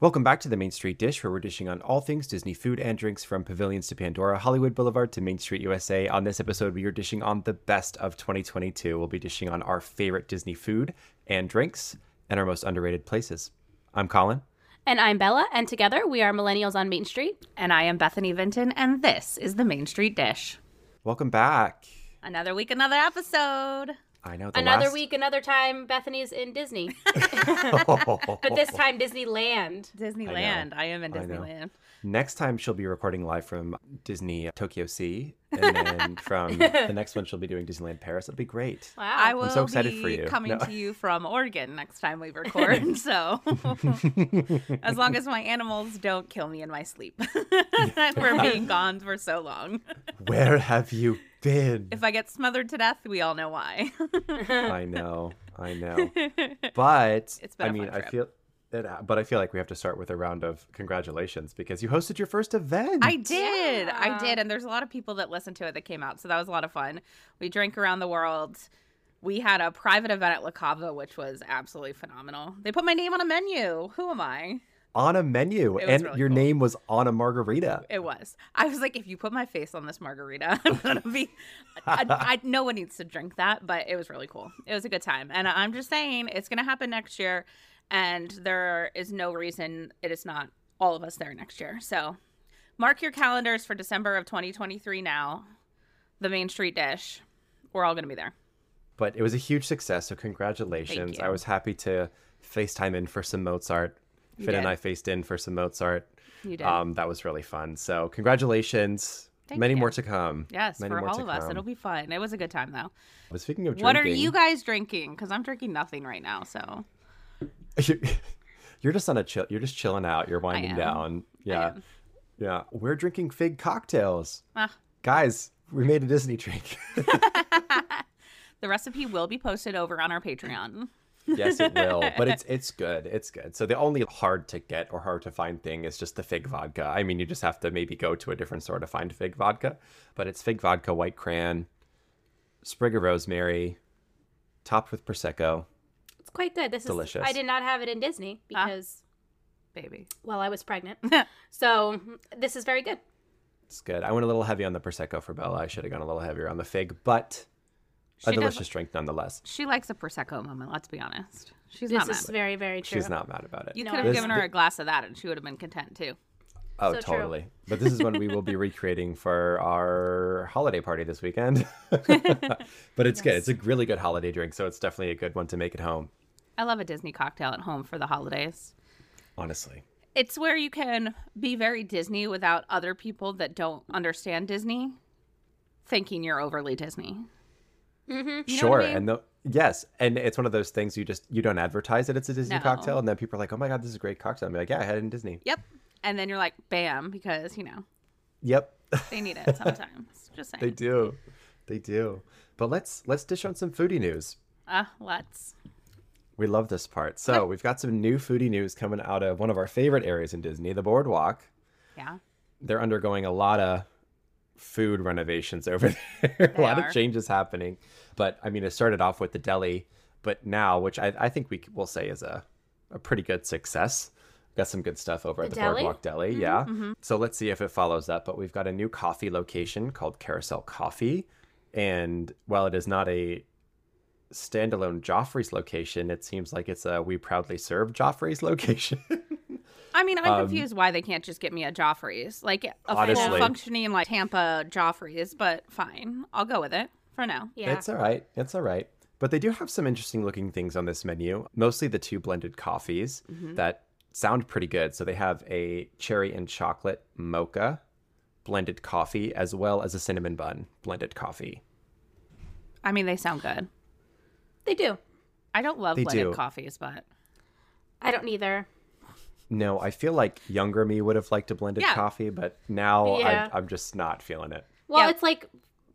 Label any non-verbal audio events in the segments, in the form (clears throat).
Welcome back to the Main Street Dish, where we're dishing on all things Disney food and drinks from pavilions to Pandora, Hollywood Boulevard to Main Street USA. On this episode, we are dishing on the best of 2022. We'll be dishing on our favorite Disney food and drinks and our most underrated places. I'm Colin. And I'm Bella, and together we are Millennials on Main Street. And I am Bethany Vinton, and this is the Main Street Dish. Welcome back. Another week, another episode. I know. The Another last... week, another time, Bethany's in Disney. (laughs) but this time, Disneyland. Disneyland. I, am in Disneyland. Next time she'll be recording live from Disney Tokyo Sea, (laughs) and then from the next one she'll be doing Disneyland Paris. It'll be great. Wow. I will I'm so excited be for you. coming No. to you (laughs) from Oregon next time we record. so, as long as my animals don't kill me in my sleep, we're being gone for so long. Where have you been? If I get smothered to death, we all know why. (laughs) I know, I know. (laughs) But It's been I a mean, fun I feel. It, uh, but I feel like we have to start with a round of congratulations because you hosted your first event. I did. I did. And there's a lot of people that listened to it that came out. So that was a lot of fun. We drank around the world. We had a private event at La Cava, which was absolutely phenomenal. They put my name on a menu. Who am I? On a menu, and really your cool. name was on a margarita. It was. I was like, if you put my face on this margarita, (laughs) I'm gonna be. I, I, no one needs to drink that, but it was really cool. It was a good time, and I'm just saying it's gonna happen next year, and there is no reason it is not all of us there next year. So, mark your calendars for December of 2023. Now, the Main Street Dish. We're all gonna be there. But it was a huge success, so congratulations. you. I was happy to FaceTime in for some Mozart. You Finn and. I faced in for some Mozart. You did. Um, that was really fun. So congratulations. Thank Many you. more to come. yes, Many for more all to of us, come. it'll be fun. It was a good time though. But speaking of drinking, What are you guys drinking? Because I'm drinking nothing right now. So (laughs) You're just on a chill. You're just chilling out. You're winding down. Yeah, am. yeah. We're drinking fig cocktails, ah, guys. We made a Disney drink. (laughs) the recipe will be posted over on our Patreon. Yes, it will. But it's (laughs) it's good. It's good. So the only hard to get or hard to find thing is just the fig vodka. I mean, you just have to maybe go to a different store to find fig vodka. But it's fig vodka, white cran, sprig of rosemary, topped with prosecco. It's quite good. This is Delicious. is. I did not have it in Disney Ah. because, Baby. well, I was pregnant. (laughs) so this is very good. It's good. I went a little heavy on the prosecco for Bella. I should have gone a little heavier on the fig, but a She does- delicious drink nonetheless. She likes a prosecco moment. Let's be honest. She's This not is mad. very, very true. She's not mad about it. You No, could have This- given her a glass of that, and she would have been content too. Oh, So totally. But this is one we will be (laughs) recreating for our holiday party this weekend. (laughs) but it's good. It's a really good holiday drink, so it's definitely a good one to make at home, I love a Disney cocktail at home for the holidays. honestly. It's where you can be very Disney without other people that don't understand Disney thinking you're overly Disney. Mm-hmm. You know sure. I mean? And the yes, and it's one of those things you just you don't advertise that it's a Disney No. cocktail, and then people are like, "Oh my god, this is a great cocktail." I'm like, "Yeah, I had it in Disney." Yep. And then you're like, bam, because you know Yep. (laughs) they need it sometimes. Just saying. they do. They do. But let's let's dish on some foodie news. Uh, let's. We love this part. So we've got some new foodie news coming out of one of our favorite areas in Disney, the Boardwalk. Yeah. they're undergoing a lot of food renovations over (laughs) there. a lot are. of changes happening. But I mean, it started off with the deli, but now, which I, I think we will say is a, a pretty good success. Got some good stuff over at The the deli? Boardwalk Deli. Mm-hmm, yeah. Mm-hmm. So let's see if it follows up. But we've got a new coffee location called Carousel Coffee. And while it is not a standalone Joffrey's location, it seems like it's a We Proudly Serve Joffrey's location. (laughs) I mean, I'm Um, confused why they can't just get me a Joffrey's, like a Honestly. full functioning like Tampa Joffrey's. But fine, I'll go with it for now. Yeah. It's all right. It's all right. But they do have some interesting looking things on this menu. Mostly the two blended coffees that sound pretty good. So they have a cherry and chocolate mocha blended coffee as well as a cinnamon bun blended coffee. I mean, they sound good. They do. I don't love They blended do. coffees, but I don't either. No, I feel like younger me would have liked a blended Yeah. coffee, but now Yeah. I, I'm just not feeling it. Well, Yeah. it's like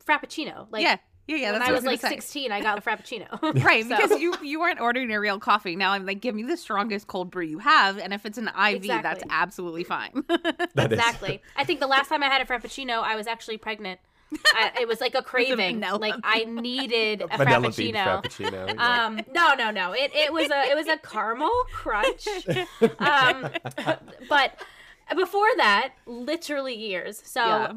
Frappuccino. Like yeah, yeah, yeah. when That's I what was gonna like say. 16, I got a Frappuccino. (laughs) (laughs) Right, So- because you you weren't ordering a real coffee. Now I'm like, give me the strongest cold brew you have, and if it's an IV, that's Exactly. absolutely fine. (laughs) That is- exactly. I think the last time I had a Frappuccino, I was actually pregnant. (laughs) I, it was like a craving. vanilla like I needed a Vanilla bean frappuccino. frappuccino. yeah. Um, no, no, no. It it was a it was a caramel crunch. (laughs) Um, but before that, literally years. So Yeah.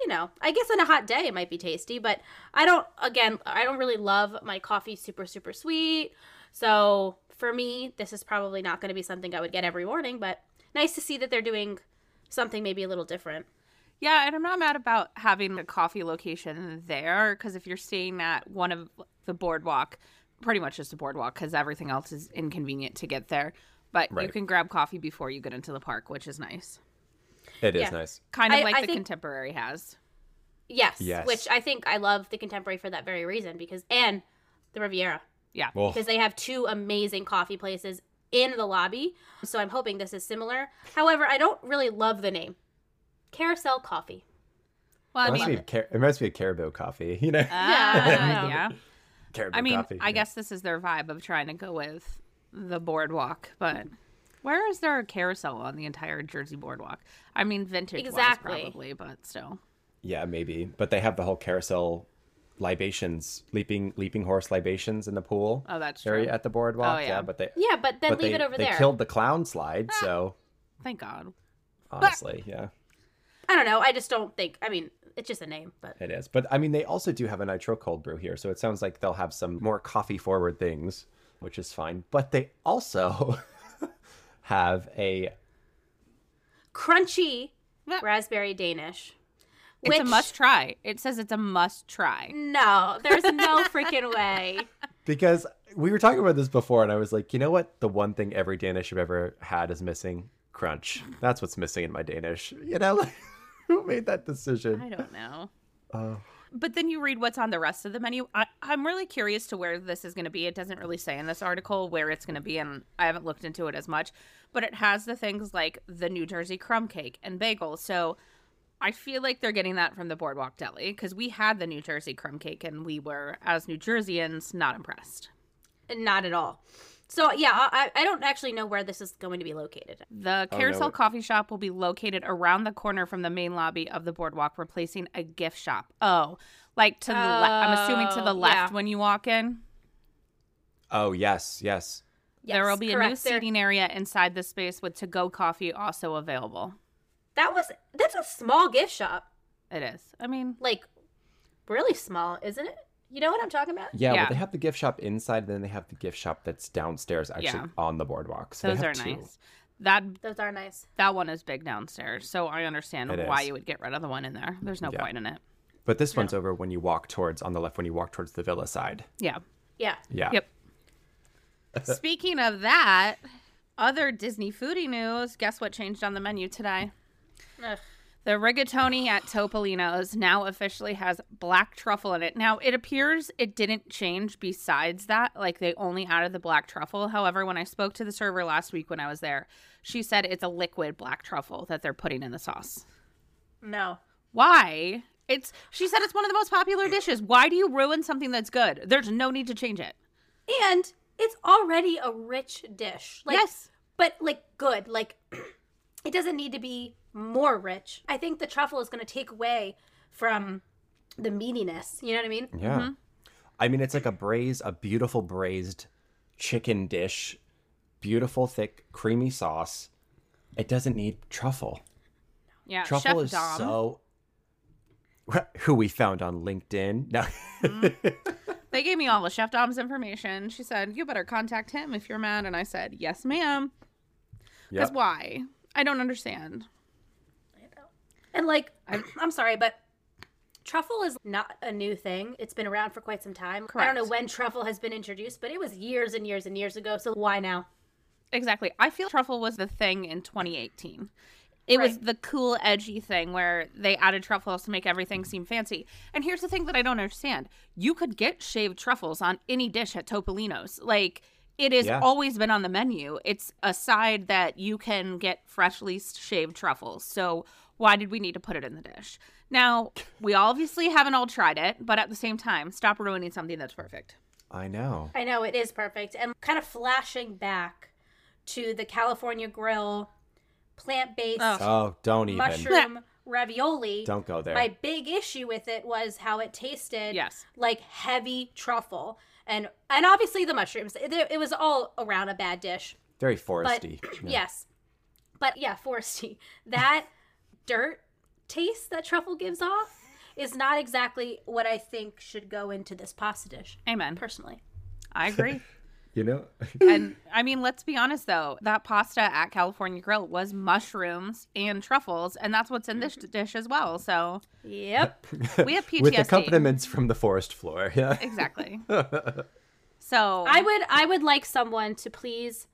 you know, I guess on a hot day it might be tasty, but I don't. Again, I don't really love my coffee super super sweet. So for me, this is probably not going to be something I would get every morning. But nice to see that they're doing something maybe a little different. Yeah, and I'm not mad about having a coffee location there because if you're staying at one of the boardwalk, pretty much just a boardwalk because everything else is inconvenient to get there. But you can grab coffee before you get into the park, which is nice. it is yeah. nice. Kind of I- like I the think- contemporary has. Yes, Yes. which I think I love the contemporary for that very reason because and the Riviera Yeah. Oh. Well, because they have two amazing coffee places in the lobby. So I'm hoping this is similar. However, I don't really love the name. Carousel Coffee. Well, I it reminds, me mean, of Car- it reminds me of Caribou coffee. You know, ah, Yeah. (laughs) yeah. Caribou I mean, coffee. I yeah. guess this is their vibe of trying to go with the boardwalk, but where is there a carousel on the entire Jersey boardwalk? I mean, vintage Exactly. probably, but still. Yeah, maybe. But they have the whole carousel libations, leaping leaping horse libations in the pool Oh, that's area true. at the boardwalk. Oh, yeah. but they Yeah, but then but leave they, it over they there. killed the clown slide, so Thank God. honestly, yeah, I don't know. I just don't think. I mean, it's just a name, but it is. But I mean, they also do have a nitro cold brew here, so it sounds like they'll have some more coffee forward things, which is fine. But they also (laughs) have a crunchy Yeah. raspberry Danish. It's a must try. It says it's a must try. No, there's no freaking way. (laughs) because we were talking about this before, and I was like, you know what? The one thing every Danish I've ever had is missing crunch. That's what's missing in my Danish. You know, like, (laughs) (laughs) who made that decision? I don't know. Uh, But then you read what's on the rest of the menu. I, I'm really curious to where this is going to be. It doesn't really say in this article where it's going to be, and I haven't looked into it as much. But it has the things like the New Jersey crumb cake and bagel. So I feel like they're getting that from the Boardwalk Deli because we had the New Jersey crumb cake and we were, as New Jerseyans, not impressed. Not at all. So yeah, I, I don't actually know where this is going to be located. The Oh, no, Carousel Coffee Shop will be located around the corner from the main lobby of the boardwalk, replacing a gift shop. Oh, like to the left. I'm assuming to the Oh, left yeah. when you walk in. oh yes, yes. there will Yes, be a new correct. There- seating area inside the space with to go coffee also available. That was that's a small gift shop. It is. I mean, Like really small, isn't it? You know what I'm talking about? Yeah, Yeah. well, they have the gift shop inside, and then they have the gift shop that's downstairs, actually Yeah. on the boardwalk. So those are two. nice. That Those are nice. that one is big downstairs, so I understand It why is. you would get rid of the one in there. There's no Yeah. point in it. But this one's over when you walk towards on the left when you walk towards the villa side. Yeah. Yeah. Yeah. Yep. (laughs) Speaking of that, other Disney foodie news. Guess what changed on the menu today? Ugh. The rigatoni at Topolino's now officially has black truffle in it. Now, it appears it didn't change besides that. Like, they only added the black truffle. However, when I spoke to the server last week when I was there, she said it's a liquid black truffle that they're putting in the sauce. No. Why? It's she said it's one of the most popular dishes. Why do you ruin something that's good? There's no need to change it. And it's already a rich dish. Like, yes. But like good. Like (clears throat) it doesn't need to be more rich. I think the truffle is going to take away from the meatiness. You know what I mean? Yeah. Mm-hmm. I mean, it's like a braised, a beautiful braised chicken dish, beautiful, thick, creamy sauce. It doesn't need truffle. Yeah. Truffle Chef is Dom. so. (laughs) Who we found on LinkedIn. No. (laughs) They gave me all of Chef Dom's information. She said, You better contact him if you're mad. And I said, Yes, ma'am. Because Yep. why? I don't understand. And like I'm, I'm sorry, but truffle is not a new thing. It's been around for quite some time. Correct. I don't know when truffle has been introduced, but it was years and years and years ago. So why now? Exactly. I feel truffle was the thing in 2018. It was the cool, edgy thing where they added truffles to make everything seem fancy. And here's the thing that I don't understand you could get shaved truffles on any dish at Topolino's. Like, it has Yeah. always been on the menu. It's a side that you can get freshly shaved truffles. So, why did we need to put it in the dish? Now, we obviously haven't all tried it, but at the same time, stop ruining something that's perfect. I know. I know it is perfect. And kind of flashing back to the California Grill plant based Oh. Oh, don't even. mushroom (laughs) ravioli. Don't go there. My big issue with it was how it tasted Yes. like heavy truffle. And and obviously the mushrooms. It, it was all around a bad dish. Very But foresty. (clears throat) Yeah. yes. But yeah, foresty. (laughs) That dirt taste that truffle gives off is not exactly what I think should go into this pasta dish, Amen. personally. I agree. (laughs) You know, (laughs) and I mean, let's be honest though, that pasta at California Grill was mushrooms and truffles, and that's what's in this dish as well. So Yep. (laughs) we have PTSD. with accompaniments from the forest floor. Yeah. Exactly. so I would I would like someone to please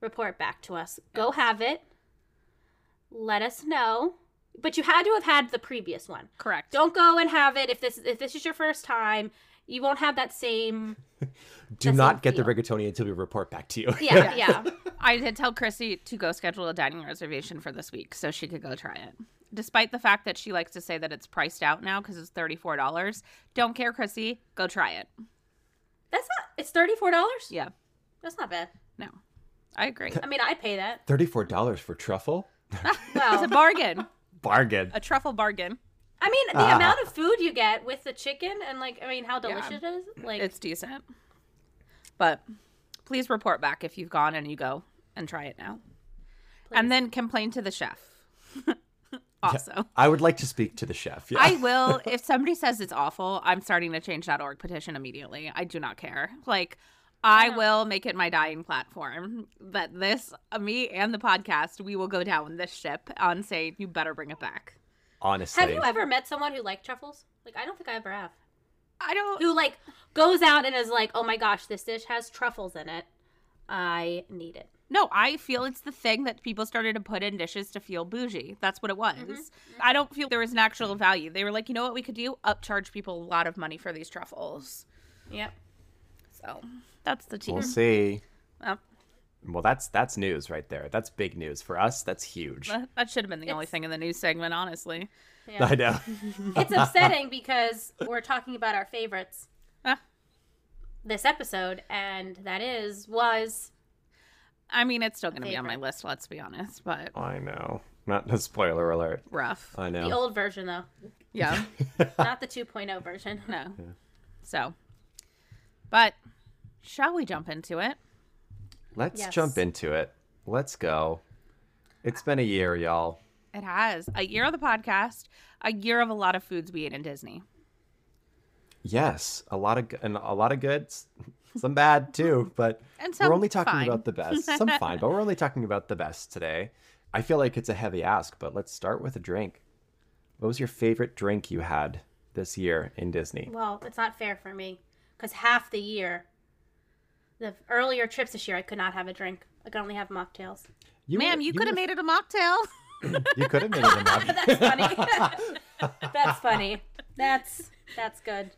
report back to us. Go have it. Let us know. But you had to have had the previous one. correct. Don't go and have it if this if this is your first time. You won't have that same (laughs) Do That's not how get the rigatoni until we report back to you. Yeah, (laughs) yeah. I did tell Chrissy to go schedule a dining reservation for this week so she could go try it. Despite the fact that she likes to say that it's priced out now because it's $34. Don't care, Chrissy. Go try it. That's not it's thirty four dollars? Yeah. That's not bad. No. I agree. I mean I'd pay that. Thirty-four dollars for truffle. (laughs) It's a bargain. Bargain. A truffle bargain. I mean the Ah. amount of food you get with the chicken and like I mean how Yeah. delicious it is. Like It's decent. But please report back if you've gone and you go and try it now. And then complain to the chef. (laughs) also. I would like to speak to the chef. Yeah. I will. (laughs) If somebody says it's awful, I'm starting to change that org petition immediately. I do not care. Like, I will make it my dying platform that this, uh, me and the podcast, we will go down this ship on say, you better bring it back. Honestly. have you ever met someone who liked truffles? Like I don't think I ever have. I don't. Who like goes out and is like, "Oh my gosh, this dish has truffles in it. I need it." No, I feel it's the thing that people started to put in dishes to feel bougie. That's what it was. I don't feel there was an actual value. They were like, you know what we could do? Upcharge people a lot of money for these truffles. Yep. So that's the tea. We'll see. Well, Well, that's that's news right there. That's big news for us. That's huge. that that should have been the only thing in the news segment, honestly. Yeah. (laughs) I know. it's upsetting (laughs) because we're talking about our favorites Ah. this episode, and that is was I mean, it's still going to be on my list, let's be honest, but I know. Not a spoiler alert. rough. I know. the old version though, Yeah. (laughs) not the 2.0 version. no. So, but shall we jump into it? Let's Yes. jump into it. Let's go. It's been a year, y'all. It has a year of the podcast, a year of a lot of foods we ate in Disney. Yes, a lot of g- and a lot of goods, (laughs) some bad too, but (laughs) And some we're only talking fine. about the best. Some (laughs) fine, but we're only talking about the best today. I feel like it's a heavy ask, but let's start with a drink. What was your favorite drink you had this year in Disney? Well, it's not fair for me because half the year, the earlier trips this year, I could not have a drink. I could only have mocktails. You Ma'am, were- you, could have made it a mocktail. (laughs) You could have made it a mock- (laughs) That's funny. (laughs) that's funny. That's that's good.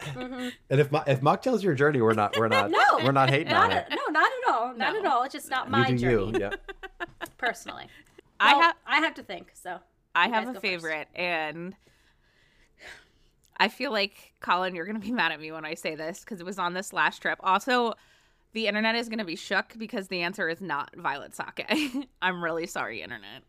Mm-hmm. And if mo- if mocktails your journey, we're not we're not No, we're not hating Not on a, it. no, not at all. Not No. at all. It's just not my you do journey you. Yeah. personally. I have I have to think. So I have a go first. favorite, and I feel like Colin, you're gonna be mad at me when I say this because it was on this last trip. Also, the internet is gonna be shook because the answer is not violet sake. (laughs) I'm really sorry, internet.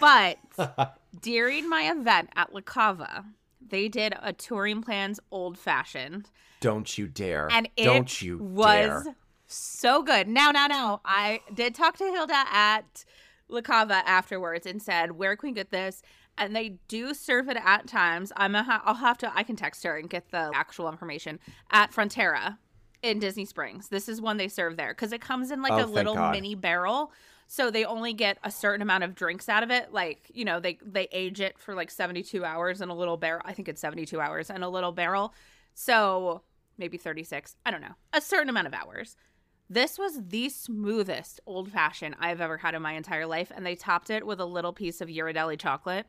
But (laughs) during my event at La Cava, they did a touring plans old fashioned, Don't you dare. and it Don't you was dare. so good. Now, now, now, I did talk to Hilda at La Cava afterwards and said, "Where can we get this?" And they do serve it at times. I'm a I'll have to. I can text her and get the actual information at Frontera in Disney Springs. This is one they serve there because it comes in like Oh, a little God. mini barrel. So they only get a certain amount of drinks out of it. Like, you know, they they age it for like 72 hours in a little barrel. I think it's 72 hours in a little barrel. So maybe 36. I don't know. A certain amount of hours. This was the smoothest old fashioned I've ever had in my entire life. And they topped it with a little piece of Ghirardelli chocolate.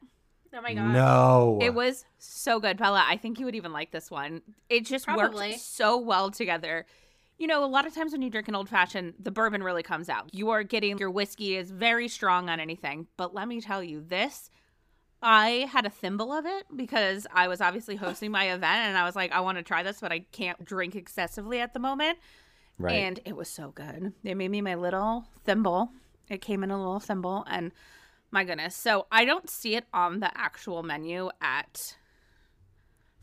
Oh my god. No. It was so good, Bella. I think you would even like this one. It just Probably. worked so well together. You know, a lot of times when you drink an old fashioned, the bourbon really comes out. You are getting your whiskey is very strong on anything. But let me tell you, this I had a thimble of it because I was obviously hosting my event and I was like, I want to try this, but I can't drink excessively at the moment. right. And it was so good. They made me my little thimble. It came in a little thimble and My goodness. So I don't see it on the actual menu at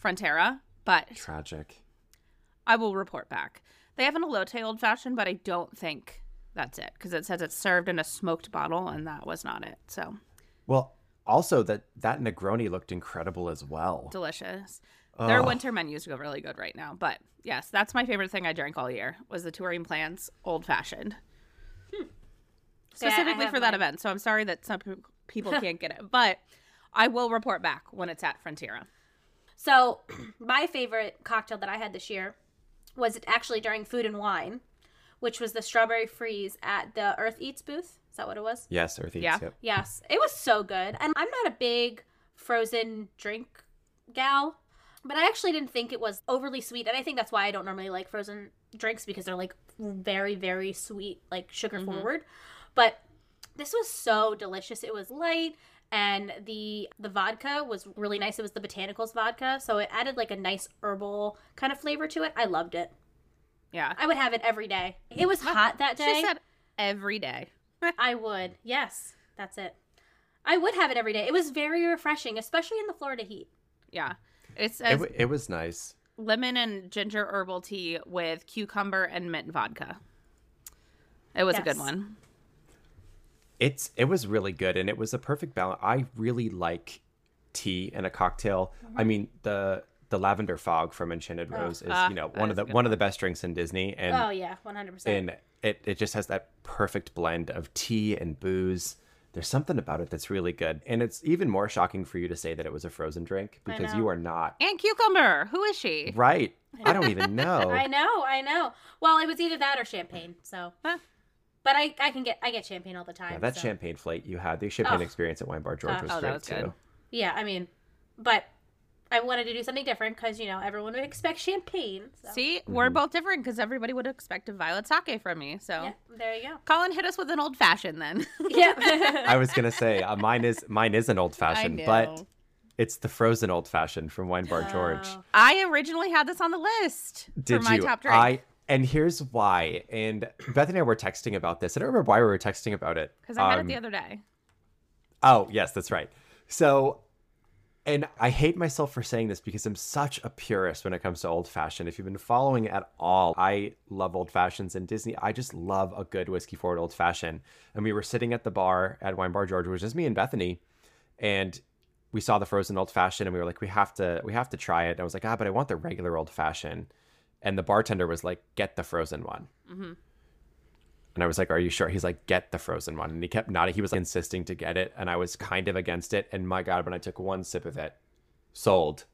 Frontera, but Tragic. I will report back. They have an elote old fashioned, but I don't think that's it because it says it's served in a smoked bottle, and that was not it. So Well, also that that Negroni looked incredible as well. delicious. Their winter menus go really good right now. But yes, that's my favorite thing I drank all year was the Touring Plans old fashioned. See, I- I Specifically have for that mine. event. So I'm sorry that some people (laughs) can't get it, but I will report back when it's at Frontera. So, (clears throat) my favorite cocktail that I had this year was actually during Food and Wine, which was the strawberry freeze at the Earth Eats booth. Is that what it was? Yes, Earthy. Yeah. Yep. Yes, it was so good. And I'm not a big frozen drink gal, but I actually didn't think it was overly sweet. And I think that's why I don't normally like frozen drinks because they're like very, very sweet, like sugar mm-hmm. forward. But this was so delicious. It was light and the the vodka was really nice. It was the botanicals vodka, so it added like a nice herbal kind of flavor to it. I loved it. Yeah. I would have it every day. It was hot that day. She said every day. (laughs) I would. Yes, that's it. I would have it every day. It was very refreshing, especially in the Florida heat. Yeah. It It, w- it was nice. lemon and ginger herbal tea with cucumber and mint vodka. It was a good one. It's it was really good and it was a perfect balance. I really like tea and a cocktail. I mean the the lavender fog from Enchanted Rose is ah, you know that one of the a one of the best drinks in Disney and oh yeah, one hundred percent. and it it just has that perfect blend of tea and booze. There's something about it that's really good, and it's even more shocking for you to say that it was a frozen drink because you are not And cucumber. Who is she? right. I don't even know. (laughs) I know, I know. Well, it was either that or champagne. So, Huh. But I I can get I get champagne all the time. Yeah, that so. champagne flight you had, the champagne Oh. experience at Wine Bar George Gosh. was Oh, that great was too. good. Yeah, I mean, but I wanted to do something different because you know everyone would expect champagne. So. See, we're both different because everybody would expect a violet sake from me. So, Yeah, there you go. Colin hit us with an old fashioned then. Yeah. (laughs) I was gonna say uh, mine is mine is an old fashioned, but it's the frozen old fashioned from Wine Bar George. Oh. I originally had this on the list Did for my you? top drink. I and here's why. And Beth and I were texting about this. I don't remember why we were texting about it. Because I had it Um, the other day. Oh, yes, that's right. So, and I hate myself for saying this because I'm such a purist when it comes to old fashioned. If you've been following at all, I love old fashions and Disney. I just love a good whiskey forward old fashioned. And we were sitting at the bar at Wine Bar George, which is just me and Bethany, and we saw the frozen old fashioned, and we were like, we have to, we have to try it. And I was like, ah, but I want the regular old fashioned. And the bartender was like, get the frozen one. Mm-hmm. And I was like, Are you sure? He's like, Get the frozen one. And he kept nodding. He was like, insisting to get it. And I was kind of against it. And my God, when I took one sip of it, sold.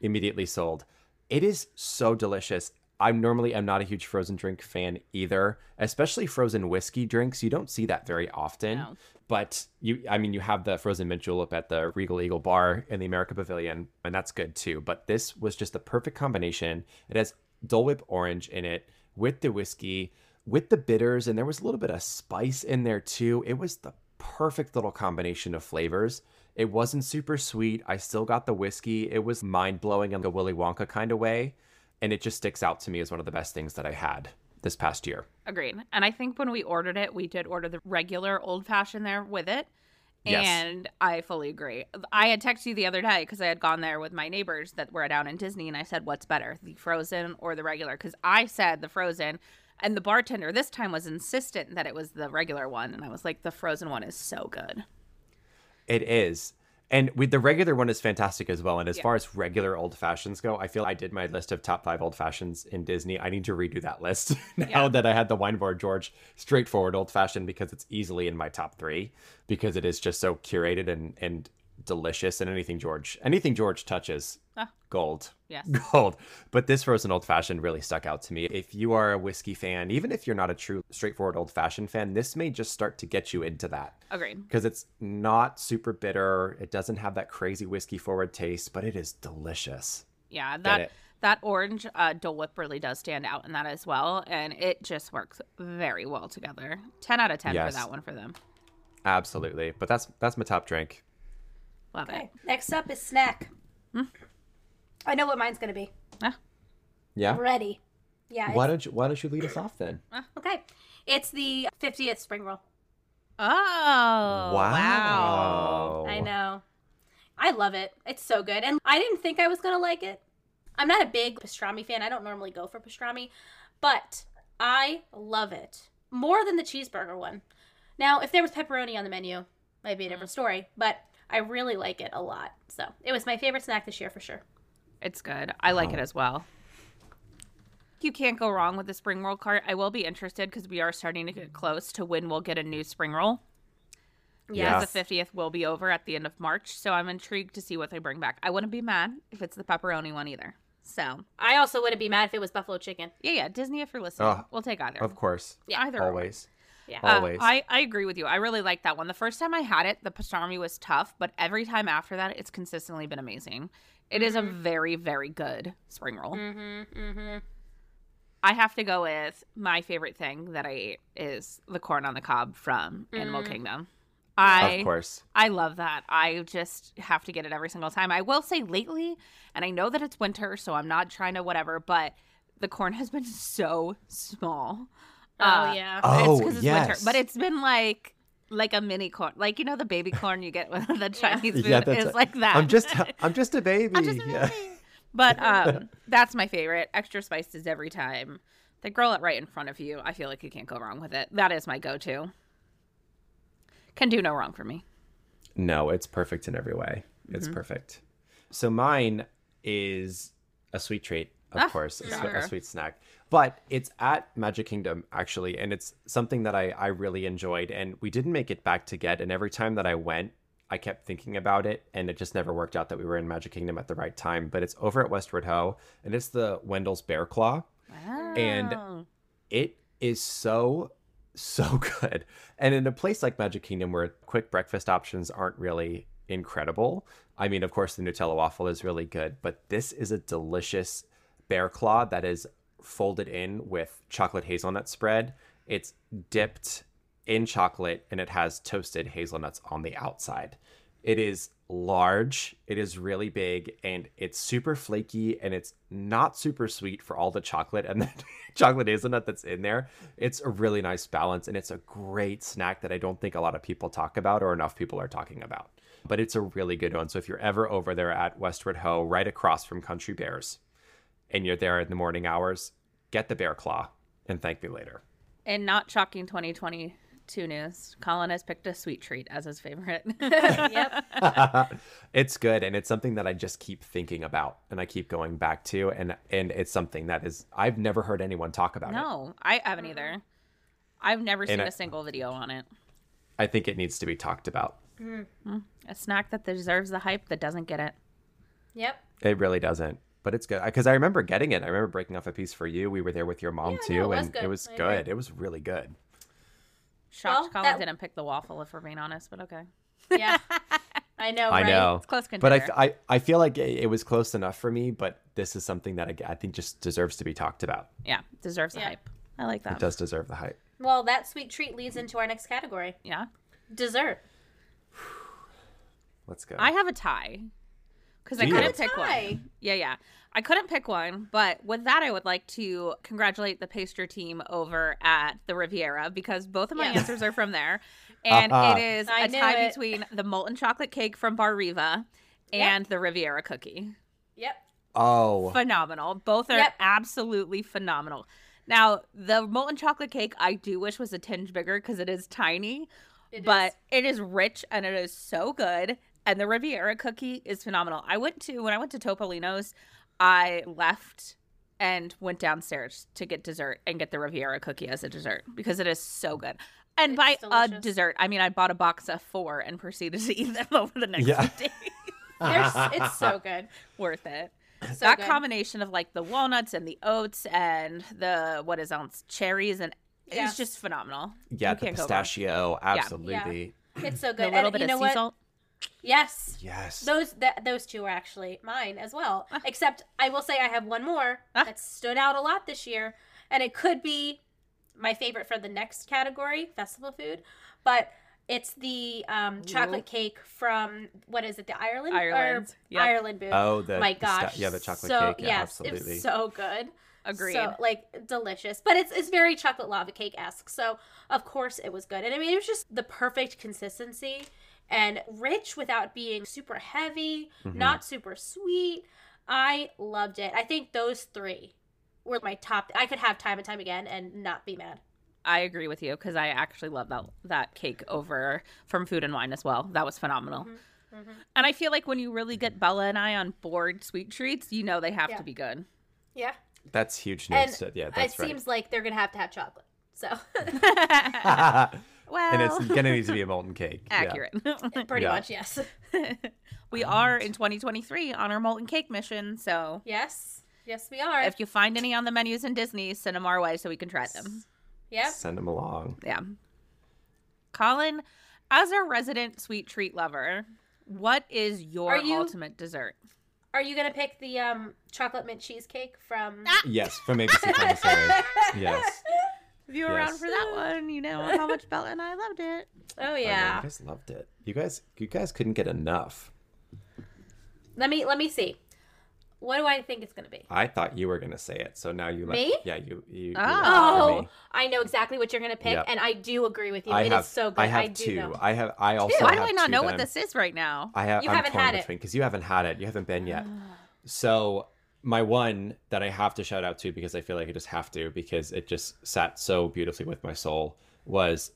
Immediately sold. It is so delicious. I'm normally am not a huge frozen drink fan either, especially frozen whiskey drinks. You don't see that very often. No. But you I mean you have the frozen mint julep at the Regal Eagle bar in the America Pavilion, and that's good too. But this was just the perfect combination. It has Dole Whip orange in it with the whiskey, with the bitters, and there was a little bit of spice in there too. It was the perfect little combination of flavors. It wasn't super sweet. I still got the whiskey. It was mind blowing in a Willy Wonka kind of way. And it just sticks out to me as one of the best things that I had this past year. Agreed. And I think when we ordered it, we did order the regular old fashioned there with it. Yes. And I fully agree. I had texted you the other day because I had gone there with my neighbors that were down in Disney, and I said, "What's better, the frozen or the regular?" Because I said the frozen, and the bartender this time was insistent that it was the regular one, and I was like, "The frozen one is so good." It is. And with the regular one is fantastic as well. And as far as regular old fashions go, I feel I did my list of top five old fashions in Disney. I need to redo that list (laughs) now Yeah. that I had the Wine Bar George straightforward old fashioned because it's easily in my top three because it is just so curated and and delicious. And anything George, anything George touches, Ah. gold. Yes. (laughs) Gold. But this frozen old fashioned really stuck out to me. If you are a whiskey fan, even if you're not a true straightforward old fashioned fan, this may just start to get you into that Agreed. because it's not super bitter. It doesn't have that crazy whiskey forward taste, but it is delicious. Yeah, that that orange uh, Dole Whip really does stand out in that as well, and it just works very well together. Ten out of ten Yes. for that one for them. Absolutely. But that's that's my top drink. Love it. Okay. Next up is snack. I know what mine's gonna be. Yeah. yeah. Ready. Yeah. Why don't you Why don't you lead us off then? Ah. Okay. It's the 50th spring roll. Oh wow! Wow! I know. I love it. It's so good. And I didn't think I was going to like it. I'm not a big pastrami fan. I don't normally go for pastrami, but I love it more than the cheeseburger one. Now, if there was pepperoni on the menu, might be a different mm. story, but I really like it a lot. So it was my favorite snack this year for sure. It's good. I like it as well. You can't go wrong with the spring roll cart. I will be interested because we are starting to get close to when we'll get a new spring roll. Yeah. The 50th will be over at the end of March, so I'm intrigued to see what they bring back. I wouldn't be mad if it's the pepperoni one either. So, I also wouldn't be mad if it was buffalo chicken. yeah, yeah, Disney, if you're listening, Oh, we'll take either. Of course. Yeah. either or. Always. Uh, I, I agree with you. I really like that one. The first time I had it, the pastrami was tough, but every time after that, it's consistently been amazing. It is a very, very good spring roll. Mm-hmm. Mm-hmm. I have to go with my favorite thing that I ate is the corn on the cob from Animal Mm. Kingdom. I of course. I love that. I just have to get it every single time. I will say lately, and I know that it's winter, so I'm not trying to whatever, but the corn has been (laughs) so small. Oh Uh, yeah. Oh, it's 'cause it's winter, yes. but it's been like like a mini corn, like you know the baby corn you get with (laughs) the Chinese food Yeah, that's is a- like that. I'm just I'm just a baby. (laughs) I'm just a yeah. baby. But (laughs) um, that's my favorite. Extra spices every time. They grill it right in front of you. I feel like you can't go wrong with it. That is my go-to. Can do no wrong for me. No, it's perfect in every way. It's Mm-hmm. perfect. So mine is a sweet treat, of Ah, course, a, sure. a sweet snack. But it's at Magic Kingdom actually, and it's something that I I really enjoyed. And we didn't make it back to get. And every time that I went, I kept thinking about it, and it just never worked out that we were in Magic Kingdom at the right time. But it's over at Westward Ho, and it's the Wendell's Bear Claw. And- Oh. It is so so (laughs) good. And in a place like Magic Kingdom where quick breakfast options aren't really incredible. I mean, of course the Nutella waffle is really good, but this is a delicious bear claw that is folded in with chocolate hazelnut spread. It's dipped in chocolate and it has toasted hazelnuts on the outside. It is large, it is really big, and it's super flaky and it's not super sweet for all the chocolate and (laughs) the chocolate hazelnut that's in there. It's a really nice balance and it's a great snack that I don't think a lot of people talk about or enough people are talking about. But it's a really good one. So if you're ever over there at Westward Ho, right across from Country Bears, and you're there in the morning hours, get the bear claw and thank me later. And not shocking 2022 news. Colin has picked a sweet treat as his favorite. (laughs) yep. (laughs) it's good and it's something that I just keep thinking about and I keep going back to and and it's something that is I've never heard anyone talk about it. no, I haven't either. I've never seen I- a single video on it. I think it needs to be talked about. Mm. A snack that deserves the hype that doesn't get it. Yep. It really doesn't. But it's good because I remember getting it. I remember breaking off a piece for you. We were there with your mom Yeah, too, no, it and good. it was I agree. good. It was really good. Shocked Well, Colin that- didn't pick the waffle, if we're being honest, but okay. Yeah. (laughs) I know. I right? know, It's close but I, contender. f- I I feel like it, it was close enough for me. But this is something that I, I think just deserves to be talked about. Yeah, deserves the Yeah. hype. I like that. It does deserve the hype. Well, that sweet treat leads into our next category: Yeah. dessert. (sighs) Let's go. I have a tie because I Do couldn't pick one. Yeah, yeah. I couldn't pick one, but with that, I would like to congratulate the pastry team over at the Riviera because both of my Yes. answers are from there, (laughs) and Uh-huh. it is I a tie it. between the molten chocolate cake from Bar Riva and the Riviera cookie. Yep. oh, Phenomenal. Both are Yep. absolutely phenomenal. Now, the molten chocolate cake, I do wish was a tinge bigger because it is tiny, It but is. it is rich and it is so good. And the Riviera cookie is phenomenal. I went to when I went to Topolino's, I left and went downstairs to get dessert and get the Riviera cookie as a dessert because it is so good. And It's by uh, a dessert, I mean I bought a box of four and proceeded to (laughs) eat them over the next Yeah. few days. (laughs) It's so good. Worth it. So that good. combination of like the walnuts and the oats and the what is else cherries and Yeah. it's just phenomenal. yeah, You the can't go wrong. pistachio, absolutely. It's so good. A little and bit you of sea what? salt. Yes. Yes. Those that those two are actually mine as well. Except I will say I have one more Ah. that stood out a lot this year, and it could be my favorite for the next category, festival food, but it's the um, chocolate cake from what is it, the Ireland Ireland, yep. Ireland booth. Oh, the my the sta- gosh, yeah, the chocolate so, cake. Yeah, yes, absolutely. it's so good. Agreed. So like delicious, but it's it's very chocolate lava cake esque. So of course it was good, and I mean it was just the perfect consistency, and rich without being super heavy, Mhm. not super sweet. I loved it. I think those three were my top. I could have time and time again and not be mad. I agree with you because I actually love that that cake over from Food and Wine as well. That was phenomenal. Mhm. And I feel like when you really get Bella and I on board sweet treats, you know they have Yeah. to be good. Yeah. That's huge And news. to- yeah, it that's right. seems like they're going to have to have chocolate. So, (laughs) (laughs) (laughs) well, and it's gonna need to be a (laughs) molten cake. Yeah. accurate. (laughs) pretty Yeah. much, yes. (laughs) we are in 2023 on our molten cake mission, so Yes. Yes, we are. if you find any on the menus in Disney, send them our way so we can try them. yep. Send them along. Yeah. Colin, as a resident sweet treat lover, what is your you- ultimate dessert? Are you going to pick the um, chocolate mint cheesecake from. Yes, from ABC Commissary. yes. If you were Yes. around for that one, you know how much (laughs) Bella and I loved it. Oh, I know, yeah. you guys loved it. You guys, you guys couldn't get enough. Let me let me see. What do I think it's going to be? I thought you were gonna say it, so now you let Me? Yeah, you. you you Oh. left Oh, me. I know exactly what you're going to pick, Yep. and I do agree with you. I It is have. so good. I have do two. know. I have. I also. Why do I not know what I'm- this is right now? I have. You I'm haven't torn had it. between because you haven't had it. You haven't been yet. (sighs) So my one that I have to shout out to because I feel like I just have to because it just sat so beautifully with my soul was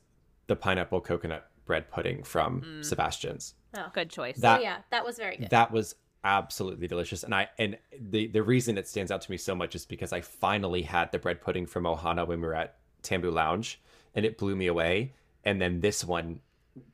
the pineapple coconut bread pudding from Mm. Sebastian's. Oh. Good choice. That- oh, yeah, that was very good. That was absolutely delicious, and I and the the reason it stands out to me so much is because I finally had the bread pudding from Ohana when we were at Tambu Lounge, and it blew me away. And then this one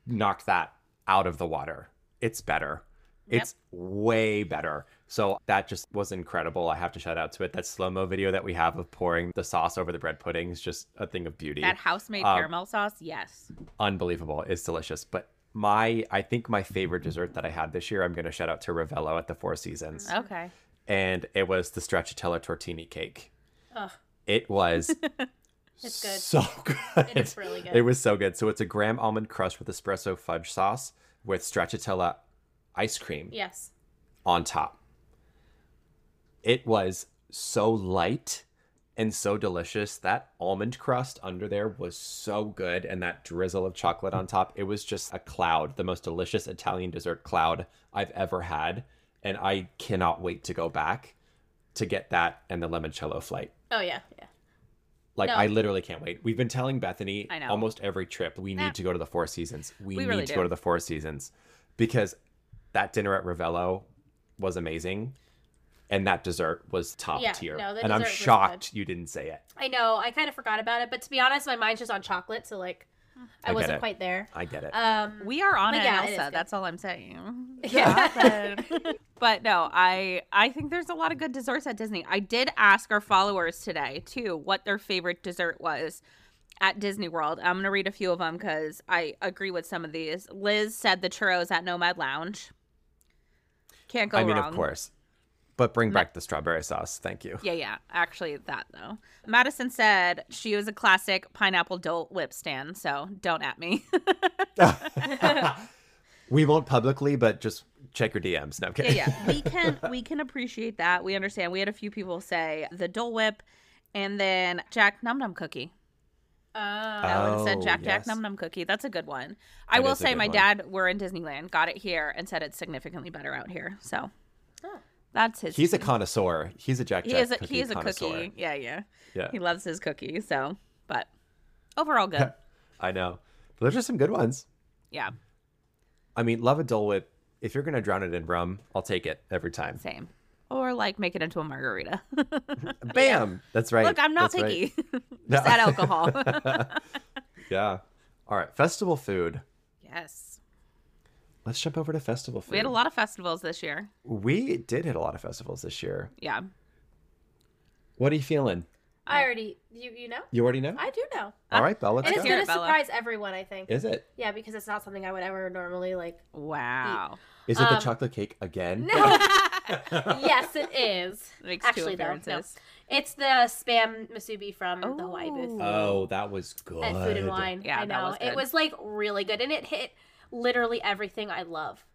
knocked that out of the water. It's better. Yep. It's way better. So that just was incredible. I have to shout out to it. That slow mo video that we have of pouring the sauce over the bread pudding is just a thing of beauty that house made Um, caramel sauce, yes. unbelievable. It's delicious. But my, I think my favorite dessert that I had this year, I'm going to shout out to Ravello at the Four Seasons, Okay. and it was the stracciatella tortini cake. Ugh. It was (laughs) It's good. so good. It is really good. It was so good. So it's a graham almond crust with espresso fudge sauce with stracciatella ice cream yes. on top. It was so light and so delicious. That almond crust under there was so good, and that drizzle of chocolate on top. It was just a cloud, the most delicious Italian dessert cloud I've ever had. And I cannot wait to go back to get that and the limoncello flight. Oh yeah, yeah. Like No. I literally can't wait. We've been telling Bethany almost every trip we need to go to the Four Seasons. We, We need really to do. go to the Four Seasons because that dinner at Ravello was amazing, and that dessert was top Yeah, tier. no, the and I'm dessert was shocked you didn't say it. I know. I kind of forgot about it, but to be honest, my mind's just on chocolate, so like, I, I wasn't it. quite there. I get it. Um, We are on But it, yeah, Elsa. good. That's all I'm saying. (laughs) Yeah. but no, I I think there's a lot of good desserts at Disney. I did ask our followers today too what their favorite dessert was at Disney World. I'm gonna read a few of them because I agree with some of these. Liz said the churros at Nomad Lounge. Can't go wrong. I mean, wrong. of course, but bring back the strawberry sauce. Thank you. Yeah, yeah. Actually, that though. Madison said she was a classic pineapple Dole whip stand. So don't at me. (laughs) we won't publicly, but just check your DMs. No, I'm kidding. yeah, yeah. We (laughs) can we can appreciate that. We understand. We had a few people say the Dole Whip, and then Jack Num Num Cookie. uh, Ellen said Oh, Jack Jack yes. Num Num Cookie. That's a good one. I That will say my one. dad were in Disneyland, got it here, and said it's significantly better out here. So Oh. That's his. He's a connoisseur. He's a Jack he is a cookie he is a cookie. Yeah, yeah. Yeah, He loves his cookie. So, but overall good. (laughs) I know. But those are some good ones. yeah, I mean, love a Dole Whip. If you're gonna drown it in rum, I'll take it every time. same. Or like make it into a margarita. (laughs) Bam! (laughs) That's right. Look, I'm not That's right. picky. Just add alcohol. yeah. All right. Festival food. yes. Let's jump over to festival food. We had a lot of festivals this year. We did hit a lot of festivals this year. Yeah. What are you feeling? I already, you you know, You already know. I do know, All right, Bella. And it's hear gonna surprise everyone. I think. Is it? Yeah, because it's not something I would ever normally like. Wow. Is it the Um, chocolate cake again? No. (laughs) yes, it is. (laughs) Makes Actually, two though, no. appearances. It's the spam musubi from the Hawaii booth Oh, that was good. at Food and Wine. Yeah, I that know was it was like really good, and it hit literally everything I love.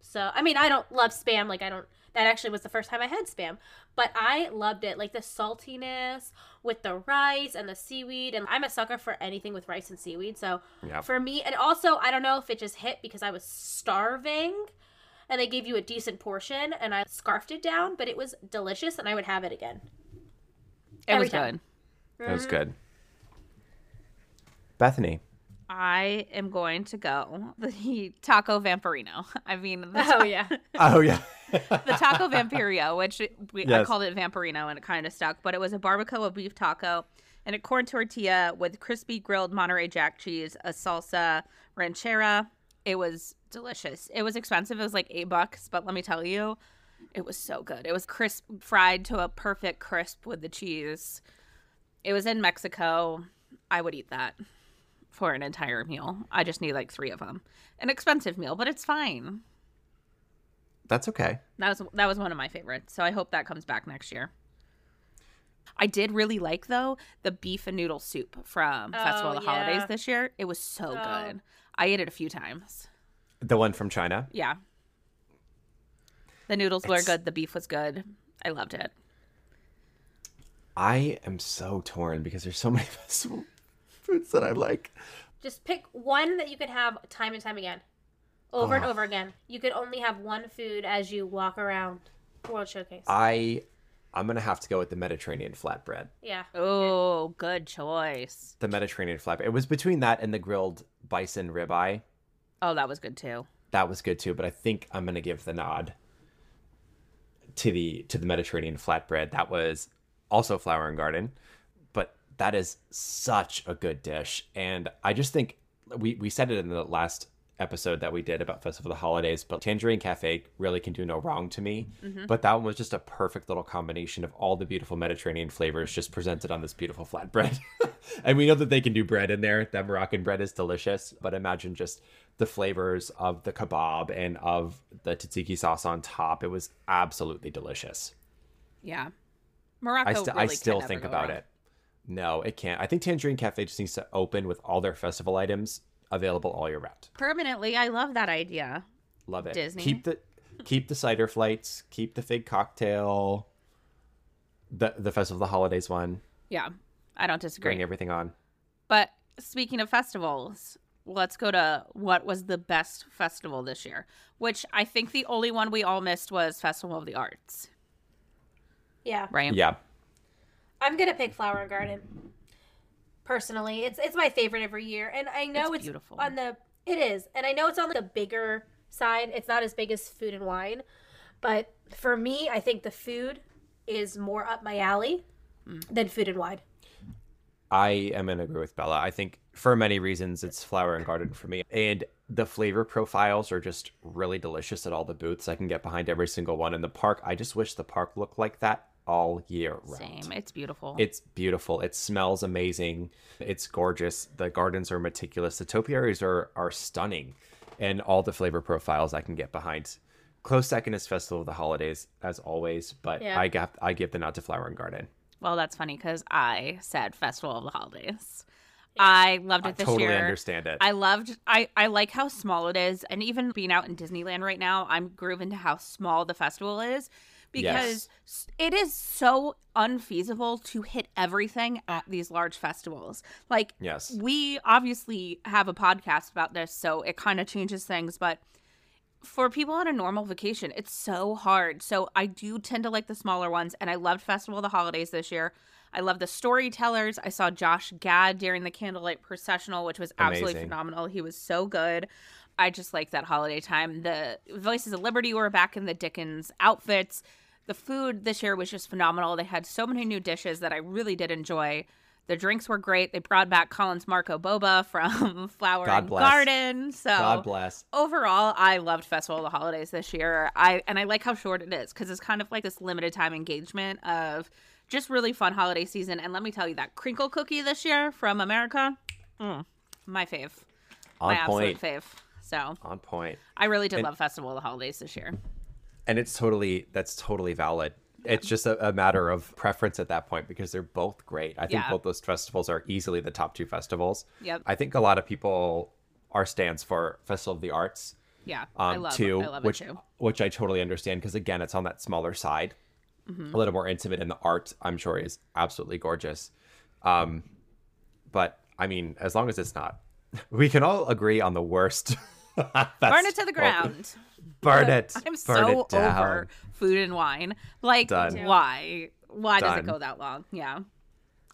So I mean, I don't love spam. Like I don't. that actually was the first time I had spam. But I loved it. Like the saltiness with the rice and the seaweed. And I'm a sucker for anything with rice and seaweed. So Yeah. for me, and also, I don't know if it just hit because I was starving and they gave you a decent portion and I scarfed it down, but it was delicious and I would have it again. It Every was time. good. It was mm-hmm. good. Bethany. I am going to go (laughs) the taco vampirino. (laughs) I mean, the, Oh, yeah. (laughs) Oh yeah. the taco vampirio, which we, I called it vampirino and it kind of stuck, but it was a barbacoa beef taco and a corn tortilla with crispy grilled Monterey Jack cheese, a salsa ranchera. It was delicious. It was expensive. It was like eight bucks, but let me tell you, it was so good. It was crisp, fried to a perfect crisp with the cheese. It was in Mexico. I would eat that for an entire meal. I just need like three of them. An expensive meal, but it's fine. That's okay. That was that was one of my favorites. So I hope that comes back next year. I did really like though the beef and noodle soup from Festival Oh, of the oh, Holidays this year. It was so Oh. good. I ate it a few times. The one from China. Yeah. The noodles were good. The beef was good. I loved it. I am so torn because there's so many festival foods that I like. Just pick one that you could have time and time again. Over and over again. You could only have one food as you walk around World Showcase. I I'm gonna have to go with the Mediterranean flatbread. yeah. Oh, good choice. The Mediterranean flatbread. It was between that and the grilled bison ribeye. Oh, that was good too. That was good too, but I think I'm gonna give the nod to the to the Mediterranean flatbread. That was also flower and garden, but that is such a good dish. And I just think we we said it in the last episode that we did about Festival of the Holidays, but Tangerine Cafe really can do no wrong to me. Mm-hmm. But that one was just a perfect little combination of all the beautiful Mediterranean flavors just presented on this beautiful flatbread. (laughs) and we know that they can do bread in there. That Moroccan bread is delicious, but imagine just the flavors of the kebab and of the tzatziki sauce on top. It was absolutely delicious. Yeah. Morocco. I, st- really I still think about wrong. it. No, it can't. I think Tangerine Cafe just needs to open with all their festival items available all year round. Permanently, I love that idea. Love it. Disney. Keep the keep the cider flights. Keep the fig cocktail. The the festival of the holidays one. Yeah, I don't disagree. Bring everything on. But speaking of festivals, let's go to what was the best festival this year, which I think the only one we all missed was Festival of the Arts, Yeah. right? Yeah. I'm gonna pick Flower and Garden. Personally, it's it's my favorite every year, and I know It's it's, beautiful. on the it is, and I know it's on the bigger side. It's not as big as Food and Wine, but for me, I think the food is more up my alley Mm. than Food and Wine. I am in agree with Bella. I think for many reasons it's flower and garden for me. And the flavor profiles are just really delicious at all the booths. I can get behind every single one in the park. I just wish the park looked like that all year round. Same. It's beautiful. It's beautiful. It smells amazing. It's gorgeous. The gardens are meticulous. The topiaries are are stunning, and all the flavor profiles I can get behind. Close second is Festival of the Holidays, as always, but Yeah. I got I give the nod to Flower and Garden. well, that's funny because I said Festival of the Holidays. I loved it I this totally year. Totally understand it. I loved I I like how small it is and even being out in Disneyland right now, I'm grooving to how small the festival is because s it is so unfeasible to hit everything at these large festivals. Like yes. we obviously have a podcast about this, so it kind of changes things, but for people on a normal vacation, it's so hard. So I do tend to like the smaller ones, and I loved Festival of the Holidays this year. I love the storytellers. I saw Josh Gad during the candlelight processional, which was absolutely Amazing. phenomenal. He was so good. I just like that holiday time. The Voices of Liberty were back in the Dickens outfits. The food this year was just phenomenal. They had so many new dishes that I really did enjoy. The drinks were great. They brought back Collins Marco Boba from (laughs) Flower God and bless. Garden. So God bless. overall, I loved Festival of the Holidays this year. I and I like how short it is because it's kind of like this limited time engagement of just really fun holiday season. And let me tell you, that crinkle cookie this year from America, mm, my fave, On my point. absolute fave. So On point. I really did And- love Festival of the Holidays this year. And it's totally that's totally valid. It's just a, a matter of preference at that point because they're both great. I think Yeah. both those festivals are easily the top two festivals. Yep. I think a lot of people are stands for Festival of the Arts Yeah, I um, love, too, I love which it too. which I totally understand because again, it's on that smaller side, Mm-hmm. a little more intimate, and the art I'm sure is absolutely gorgeous. Um, but I mean, as long as it's not, (laughs) we can all agree on the worst. (laughs) (laughs) Burn it to the all- ground. Burn it. (laughs) I'm Burn so it down. over food and wine. Like, Done. why? Why does it go that long? Yeah,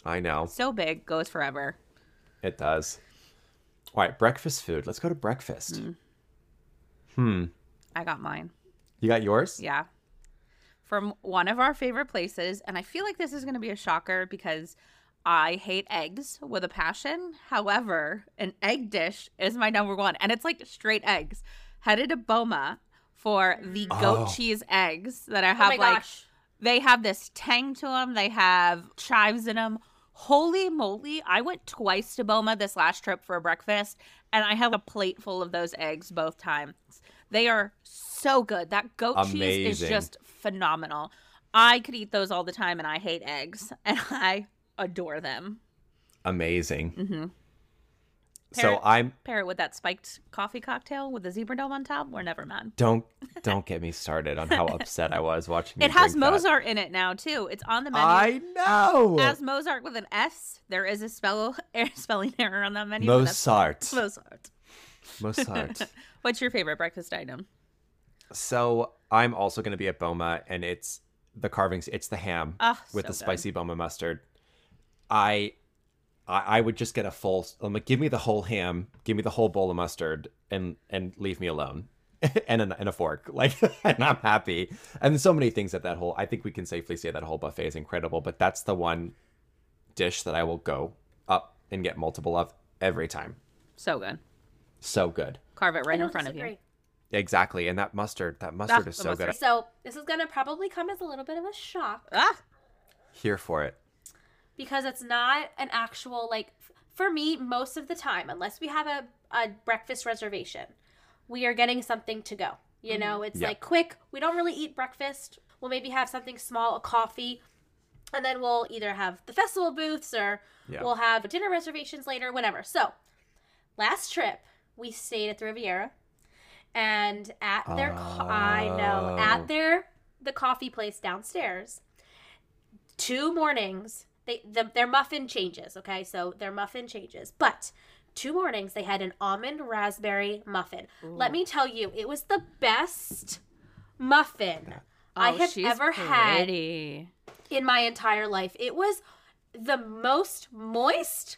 I know so big, goes forever. it does. All right, breakfast food. Let's go to breakfast. Mm. Hmm. I got mine. You got yours? Yeah. From one of our favorite places. And I feel like this is going to be a shocker because I hate eggs with a passion. However, an egg dish is my number one. And it's like straight eggs. Headed to Boma for the mm. goat Oh. cheese eggs that I Oh have my like gosh. they have this tang to them. They have chives in them. Holy moly. I went twice to Boma this last trip for breakfast and I had a plate full of those eggs both times. They are so good. That goat cheese is just phenomenal. I could eat those all the time and I hate eggs (laughs) and I adore them. Amazing. Mm-hmm. So Parrot- I'm Pair it with that spiked coffee cocktail with the zebra dome on top. We're never mad. don't (laughs) don't get me started on how upset I was watching. It has drink that. Mozart in it now too. It's on the menu. I know. as Mozart with an S. There is a spell (laughs) er, spelling error on that menu. Mozart. Mozart. Mozart. (laughs) What's your favorite breakfast item? So I'm also going to be at Boma, and it's the carvings. It's the ham Ah, with so the good. spicy Boma mustard. I, I, I would just get a full. I'm like, give me the whole ham, give me the whole bowl of mustard, and and leave me alone, (laughs) and a, and a fork. (laughs) Like, and I'm happy. And so many things at that whole. I think we can safely say that whole buffet is incredible. But that's the one dish that I will go up and get multiple of every time. So good. So good. Carve it right I in don't front of you. Exactly. And that mustard, that mustard Ah, is the so good. So this is gonna probably come as a little bit of a shock Ah, Here for it. Because it's not an actual like for me most of the time unless we have a, a breakfast reservation we are getting something to go you mm-hmm. know it's Yeah. like quick we don't really eat breakfast we'll maybe have something small a coffee and then we'll either have the festival booths or Yeah. we'll have dinner reservations later whatever so last trip we stayed at the riviera and at their co- i know Oh. at their the coffee place downstairs two mornings they the, their muffin changes okay? So their muffin changes. But two mornings they had an almond raspberry muffin. Let me tell you it was the best muffin i Oh, have she's ever had in my entire life. It was the most moist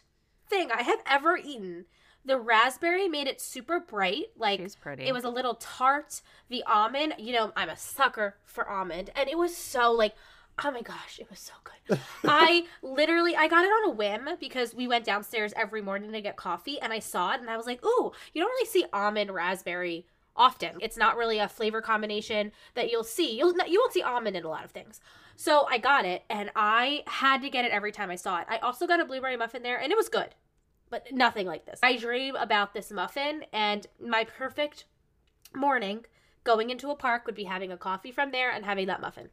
thing i have ever eaten. The raspberry made it super bright like pretty. it was a little tart. The almond, you know, I'm a sucker for almond, and it was so like, oh my gosh, it was so good. I literally, I got it on a whim because we went downstairs every morning to get coffee, and I saw it, and I was like, ooh, you don't really see almond raspberry often. It's not really a flavor combination that you'll see. You'll you won't see almond in a lot of things. So I got it, and I had to get it every time I saw it. I also got a blueberry muffin there, and it was good but nothing like this. I dream about this muffin, and my perfect morning going into a park would be having a coffee from there and having that muffin.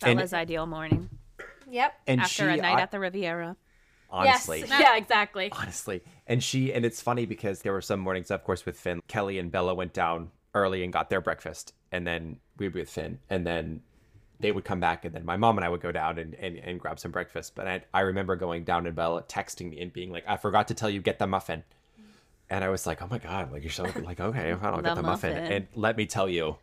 That And- was ideal morning Yep. And after she, a night I- at the Riviera. honestly, Yes. Yeah, exactly. honestly, and she, and it's funny because there were some mornings, of course, with Finn, Kelly and Bella went down early and got their breakfast, and then we'd be with Finn, and then they would come back, and then my mom and I would go down and, and, and grab some breakfast. But I, I remember going down and Bella texting me and being like, "I forgot to tell you, get the muffin." And I was like, "Oh my god!" Like you're so like, "Okay, I'll The get the muffin." muffin. And let me tell you,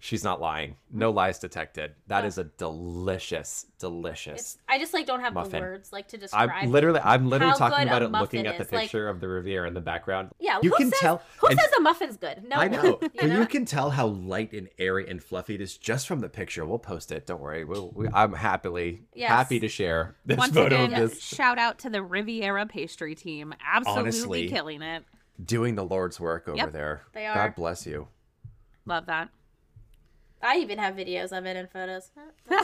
she's not lying. No mm. lies detected. That is a delicious, delicious. It's, I just like don't have the words like to describe. I'm literally, I'm literally talking about it, looking at the is, like- picture of the Riviera in the background. yeah, you can says, tell. Who and- says a muffin's good? No, I know, (laughs) you (laughs) but know? you can tell how light and airy and fluffy it is just from the picture. We'll post it. Don't worry. We'll, we, I'm happily Yes. happy to share this Once photo again, this shout out to the Riviera pastry team. Absolutely Honestly. killing it. doing the Lord's work over Yep, there. they are. God bless you. Love that. I even have videos of it and photos.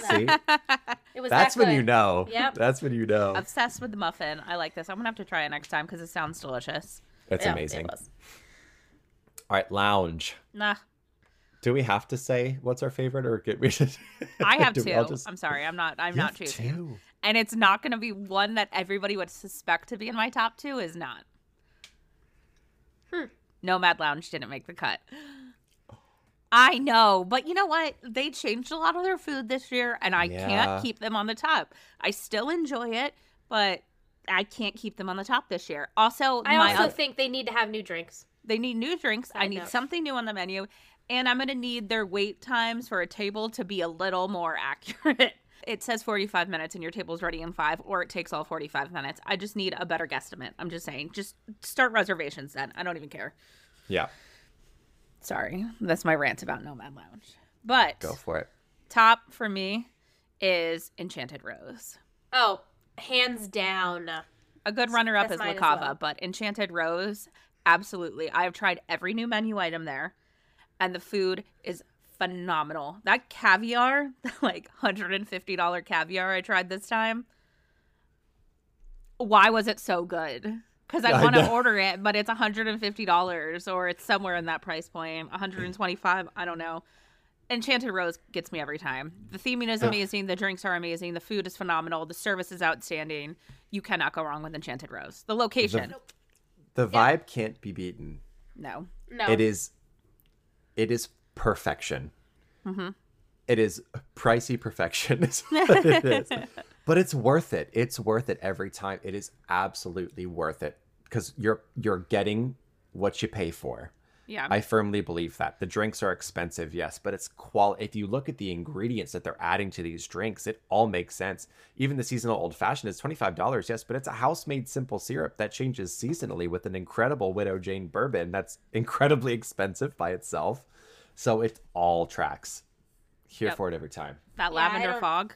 See, (laughs) It was that's that when you know. Yep. That's when you know. Obsessed with the muffin. I like this. I'm gonna have to try it next time because it sounds delicious. It's Yeah, amazing. was. All right, lounge. Nah, Do we have to say what's our favorite, or get we should? (laughs) I have two. just- I'm sorry. I'm not. I'm You not have choosing. two. And it's not gonna be one that everybody would suspect to be in my top two. Is not. Hmm. Nomad Lounge didn't make the cut. I know, but you know what? They changed a lot of their food this year, and I Yeah. can't keep them on the top. I still enjoy it, but I can't keep them on the top this year. Also, I my also oth- think they need to have new drinks. they need new drinks. I need note. something new on the menu, and I'm going to need their wait times for a table to be a little more (laughs) accurate. It says 45 minutes and your table's ready in 5 or it takes all 45 minutes. I just need a better guesstimate. I'm just saying. Just start reservations then. I don't even care. Yeah, Sorry. That's my rant about Nomad Lounge. But go for it. top for me is Enchanted Rose. Oh, hands down. A good runner up That's is La mine as Cava, well. but Enchanted Rose, absolutely. I have tried every new menu item there, and the food is phenomenal. That caviar, (laughs) the, like $150 caviar I tried this time, why was it so good? Because I I want to order it, but it's $150 or it's somewhere in that price point, 125 I don't know. Enchanted Rose gets me every time. The theming is amazing. The drinks are amazing. The food is phenomenal. The service is outstanding. You cannot go wrong with Enchanted Rose. The location, The vibe can't be beaten. no. No. It is, it is perfection. Mm-hmm. It is pricey perfection. (laughs) Is what it is. (laughs) But it's worth it. It's worth it every time. It is absolutely worth it because you're you're getting what you pay for. Yeah. I firmly believe that. The drinks are expensive, yes, but it's qual if you look at the ingredients that they're adding to these drinks, it all makes sense. Even the seasonal old fashioned is $25, yes, but it's a house-made simple syrup that changes seasonally with an incredible Widow Jane bourbon that's incredibly expensive by itself. So it all tracks. Here Yep. for it every time. that Yeah, lavender don't- fog,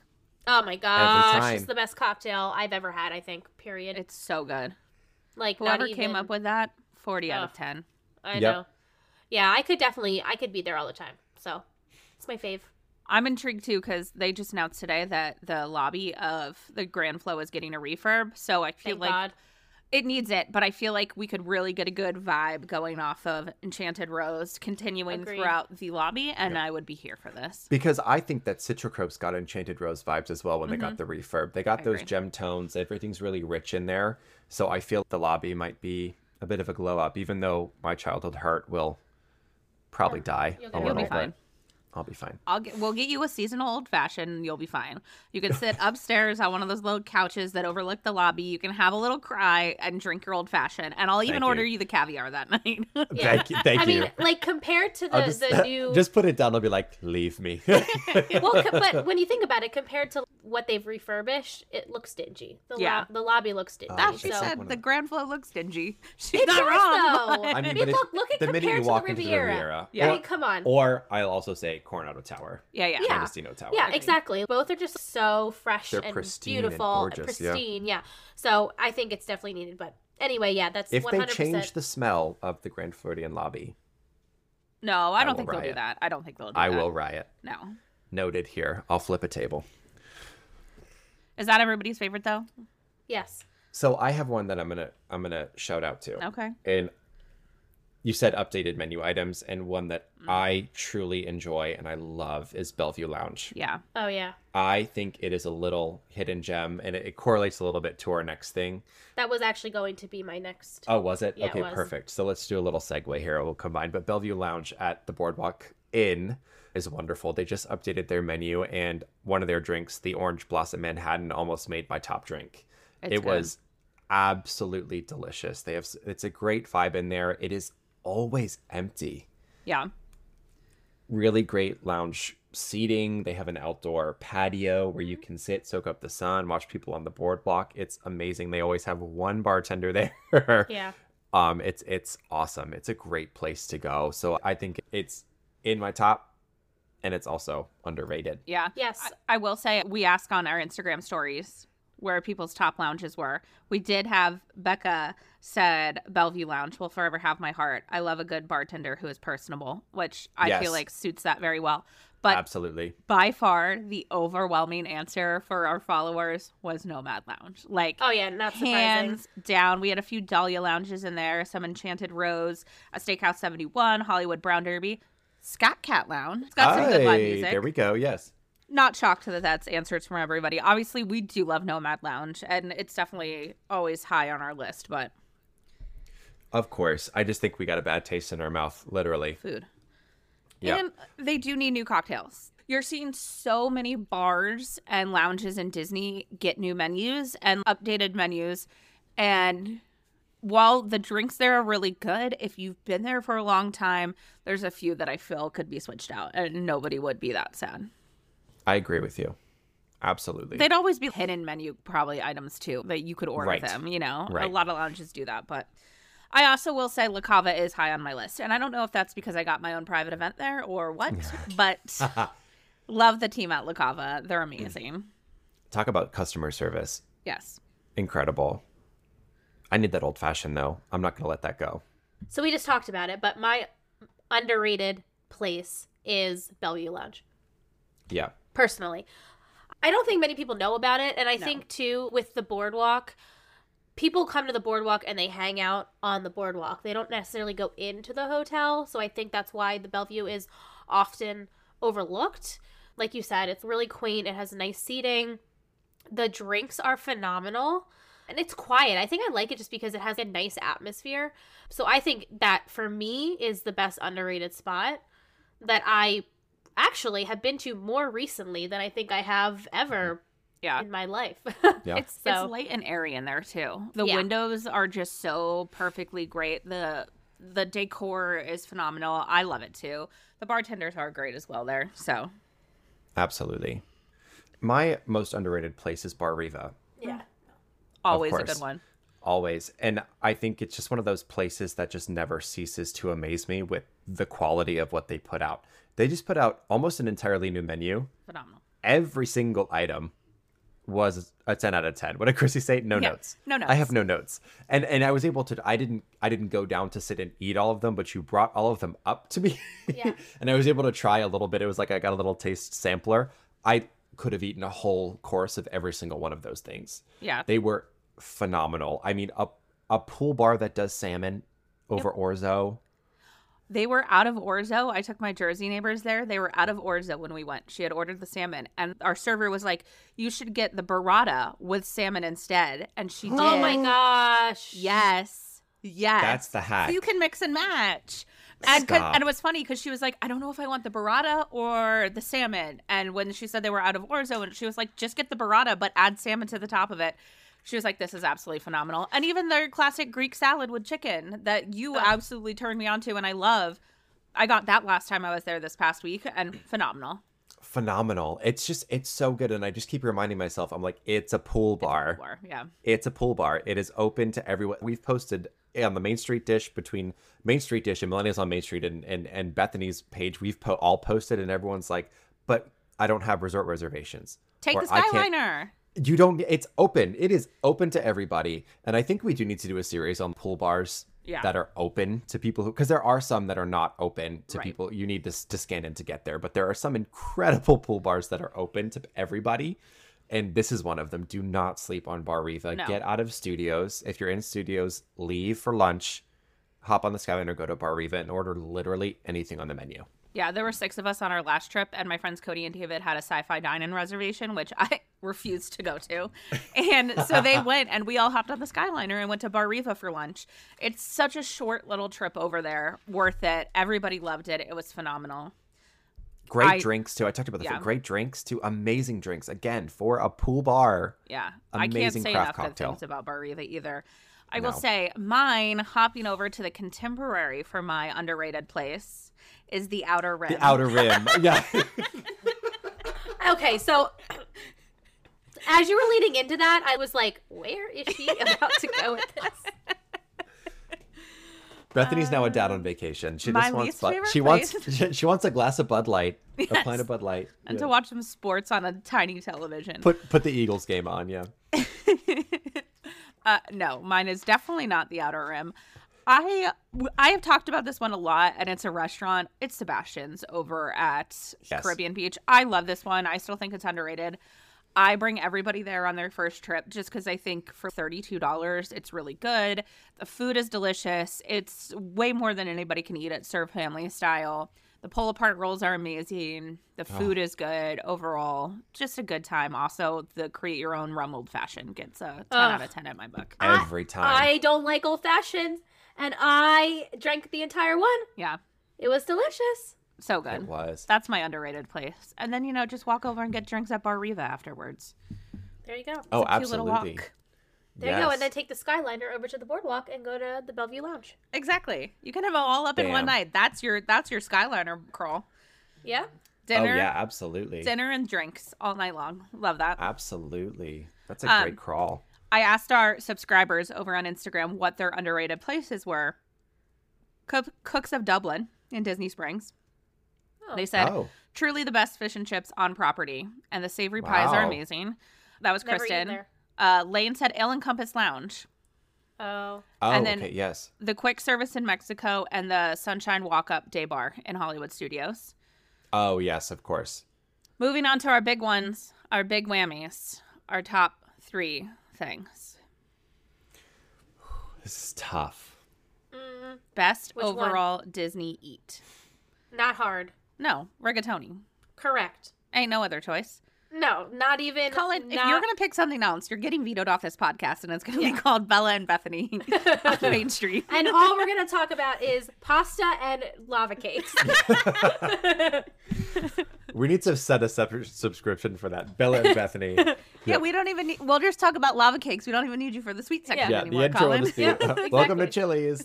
oh my gosh, time. it's the best cocktail I've ever had. I think. Period. it's so good. like Whoever not came up with that, 40 out of 10. I Yep. know. Yeah, I could definitely. I could be there all the time. So it's my fave. I'm intrigued too because they just announced today that the lobby of the Grand Flo is getting a refurb. So I feel Thank like God. It needs it, but I feel like we could really get a good vibe going off of Enchanted Rose continuing Agreed. throughout the lobby, and I would be here for this. Because I think that Citrico's got Enchanted Rose vibes as well when they got the refurb. They got Mm-hmm. I those agree. gem tones. Everything's really rich in there. So I feel the lobby might be a bit of a glow up, even though my childhood heart will probably die You'll a little be fine. Bit. I'll be fine. I'll get, we'll get you a seasonal old fashioned you'll be fine. You can sit (laughs) upstairs on one of those little couches that overlook the lobby. You can have a little cry and drink your old fashioned. And I'll even Thank order you. you the caviar that (laughs) night. Yeah. Thank you. Thank I you. mean, like compared to the, just, the (laughs) new. just put it down. I'll be like, leave me. well, but when you think about it, compared to what they've refurbished, it looks dingy. The Yeah. lo- the lobby looks dingy. Oh, uh, She so said the the- Grand Flo looks dingy. She's it not does, wrong. though. I mean, mean, but if- look, look at the minute you to walk the into the Riviera. Riviera, I mean, come on. or I'll also say Coronado Tower, Yeah, yeah. Yeah. Mendocino Tower. Yeah, exactly. Both are just so fresh They're and pristine and beautiful, gorgeous, yeah. pristine. Yeah. So I think it's definitely needed. But anyway, yeah, that's If one they change the smell of the Grand Floridian lobby, No, I don't will think they'll do that. I don't think they'll do that. I that. will riot. No. Noted here. I'll flip a table. Is that everybody's favorite though? Yes. So I have one that I'm gonna I'm gonna shout out to. Okay. And you said updated menu items, and one that Mm. I truly enjoy and I love is Bellevue Lounge. Yeah. Oh yeah. I think it is a little hidden gem, and it, it correlates a little bit to our next thing. That was actually going to be my next. Oh, was it? Yeah, it okay, was. perfect. So let's do a little segue here. We'll combine. But Bellevue Lounge at the Boardwalk Inn is wonderful. They just updated their menu, and one of their drinks, the Orange Blossom Manhattan, almost made my top drink. It's it good. was absolutely delicious. They have it's a great vibe in there. It is always empty. Yeah. Really great lounge seating. They have an outdoor patio where you can sit, soak up the sun, watch people on the boardwalk. It's amazing. They always have one bartender (laughs) there. Yeah. Um, it's it's awesome. It's a great place to go. So I think it's in my top, and it's also underrated. Yeah. Yes. I, I will say we ask on our Instagram stories where people's top lounges were. We did have Becca said Bellevue Lounge will forever have my heart. I love a good bartender who is personable, which I Yes. feel like suits that very well. But Absolutely. by far the overwhelming answer for our followers was Nomad Lounge. Like Oh yeah. Not surprising. hands down. We had a few Dahlia lounges in there, some Enchanted Rose, a Steakhouse 71, Hollywood Brown Derby, Scat Cat Lounge. It's got some good live music. There we go. Yes. Not shocked that that's answers from everybody. Obviously, we do love Nomad Lounge, and it's definitely always high on our list. But Of course. I just think we got a bad taste in our mouth, literally. Food. Yeah. And they do need new cocktails. You're seeing so many bars and lounges in Disney get new menus and updated menus. And while the drinks there are really good, if you've been there for a long time, there's a few that I feel could be switched out and nobody would be that sad. I agree with you. Absolutely. They'd always be hidden menu probably items too that you could order Right. them, you know. A lot of lounges do that, but I also will say La Cava is high on my list. And I don't know if that's because I got my own private event there or what, (laughs) but (laughs) love the team at La Cava. They're amazing. Talk about customer service. Yes. Incredible. I need that old fashioned though. I'm not going to let that go. So we just talked about it, but my underrated place is Bellevue Lounge. Yeah. personally. I don't think many people know about it, and I No. think too with the boardwalk, people come to the boardwalk and they hang out on the boardwalk. They don't necessarily go into the hotel, so I think that's why the Bellevue is often overlooked. Like you said, it's really quaint. It has nice seating. The drinks are phenomenal. And it's quiet. I think I like it just because it has a nice atmosphere. So I think that for me is the best underrated spot that I actually have been to more recently than I think I have ever Yeah. in my life. (laughs) Yeah. It's So- it's light and airy in there too. The Yeah. windows are just so perfectly great. The the decor is phenomenal. I love it too. The bartenders are great as well there. So Absolutely. My most underrated place is Bar Riva. yeah. always a good one. Always. And I think it's just one of those places that just never ceases to amaze me with the quality of what they put out. They just put out almost an entirely new menu. Phenomenal. Every single item was a 10 out of 10. What did Chrissy say? No Yeah, notes. no notes. I have no notes. And and I was able to I didn't I didn't go down to sit and eat all of them, but you brought all of them up to me. Yeah. (laughs) and I was able to try a little bit. It was like I got a little taste sampler. I could have eaten a whole course of every single one of those things. Yeah. They were phenomenal. I mean, a a pool bar that does salmon over orzo. They were out of orzo. I took my Jersey neighbors there. They were out of orzo when we went. She had ordered the salmon, and our server was like, "You should get the burrata with salmon instead." And she did. (gasps) Oh my gosh. Yes, yes. That's the hack. So you can mix and match. And, 'cause- Stop. and it was funny because she was like, I don't know if I want the burrata or the salmon. And when she said they were out of orzo, and she was like, just get the burrata, but add salmon to the top of it. She was like, this is absolutely phenomenal. And even their classic Greek salad with chicken that you absolutely turned me on to and I love. I got that last time I was there this past week and phenomenal. Phenomenal. It's just it's so good and I just keep reminding myself I'm like it's a pool bar. Or, yeah. It's a pool bar. It is open to everyone. We've posted on the Main Street Dish between Main Street Dish and Millennials on Main Street and and, and Bethany's page. We've po- all posted, and everyone's like, "But I don't have resort reservations." Take the Skyliner. You don't. It's open. It is open to everybody, and I think we do need to do a series on pool bars Yeah. that are open to people who, because there are some that are not open to Right. people. You need to to scan in to get there, but there are some incredible (laughs) pool bars that are open to everybody, and this is one of them. Do not sleep on Bar Riva. No. Get out of studios. If you're in studios, leave for lunch. Hop on the Skyliner, go to Bar Riva, and order literally anything on the menu. Yeah, there were six of us on our last trip, and my friends Cody and David had a sci-fi dine-in reservation, which I (laughs) refused to go to, and so they (laughs) went, and we all hopped on the Skyliner and went to Bar Riva for lunch. It's such a short little trip over there, worth it. Everybody loved it. It was phenomenal. Great I- drinks too. I talked about the Yeah. great drinks too. Amazing drinks again for a pool bar. Yeah, I can't say craft enough good cocktail. things about Bar Riva either. I will say mine hopping over to the contemporary for my underrated place is the Outer Rim. The outer rim. (laughs) yeah. Okay, so as you were leading into that, I was like, where is she about to go with this? Bethany's now a dad on vacation. She my just wants least Bud- favorite she wants place. she, (laughs) she wants a glass of Bud Light, a (laughs) pint of Bud Light. and Yeah. to watch some sports on a tiny television. put put the Eagles game on, yeah. Uh, no, mine is definitely not the Outer Rim. I I have talked about this one a lot, and it's a restaurant. It's Sebastian's over at Yes. Caribbean Beach. I love this one. I still think it's underrated. I bring everybody there on their first trip just because I think for $32, it's really good. The food is delicious. It's way more than anybody can eat at Serve Family style. The pull apart rolls are amazing. The food is good overall. Just a good time. Also, the create your own rum old fashioned gets a 10 out of 10 at my book. Every time. I don't like old fashioned. And I drank the entire one. Yeah, It was delicious. so good. It good. was. That's my underrated place. And then you know, just walk over and get drinks at Bar Riva afterwards. There you go. Oh, It's a cute little absolutely. walk. There you go, and then take the Skyliner over to the boardwalk and go to the Bellevue Lounge. Exactly. You can have it all up in one night. That's your that's your Skyliner crawl. Yeah. Dinner, Oh yeah, absolutely. dinner and drinks all night long. Love that. Absolutely. That's a Um, great crawl. I asked our subscribers over on Instagram what their underrated places were. Cook- Cooks of Dublin in Disney Springs. Oh. They said oh, truly the best fish and chips on property, and the savory pies are amazing. That was Never Kristen. Uh, Lane said Ale and Compass Lounge, Oh. oh, and then- okay, yes. the quick service in Mexico, and the Sunshine Walk Up Day Bar in Hollywood Studios. Oh, yes, of course. Moving on to our big ones, our big whammies, our top three things. This is tough. Mm, Best Which one? overall Disney eat. not hard. No, rigatoni. Correct. Ain't no other choice. No, not even. Colin, if you're gonna pick something else, you're getting vetoed off this podcast, and it's gonna be called Bella and Bethany (laughs) on Main Street. And all we're gonna talk about is pasta and lava cakes. (laughs) We need to set a separate subscription for that. Bella and Bethany. (laughs) Yeah, we don't even. Need, we'll just talk about lava cakes. We don't even need you for the sweet section Yeah. yeah, the anymore, intro Colin. will just be, Yeah, Welcome to exactly. Chili's.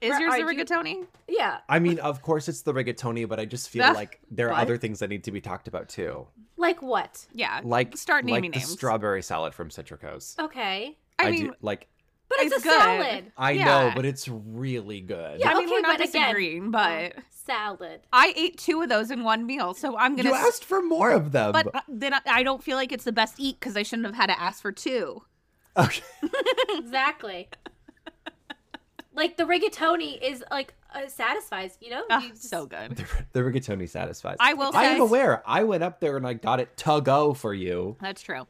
That'll be the intro. Is Are- yours the rigatoni? yeah, I mean, of course, it's the rigatoni, but I just feel like there are what? other things that need to be talked about too, like what? Yeah. like start naming like the names. strawberry salad from Citrico's. Okay, I, do- mean, like but it's, It's a good. salad. I Yeah. know, but it's really good. Yeah. I mean, okay, we're not but again- disagreeing, but Salad. I ate two of those in one meal, so I'm gonna. you s- asked for more of them. but uh, then I- I don't feel like it's the best eat because I shouldn't have had to ask for two. okay. (laughs) Exactly. Like the rigatoni is like uh, satisfies. You know. You just- so good. the, the rigatoni satisfies. I will I say am aware. I went up there and I got it to go for you. that's true.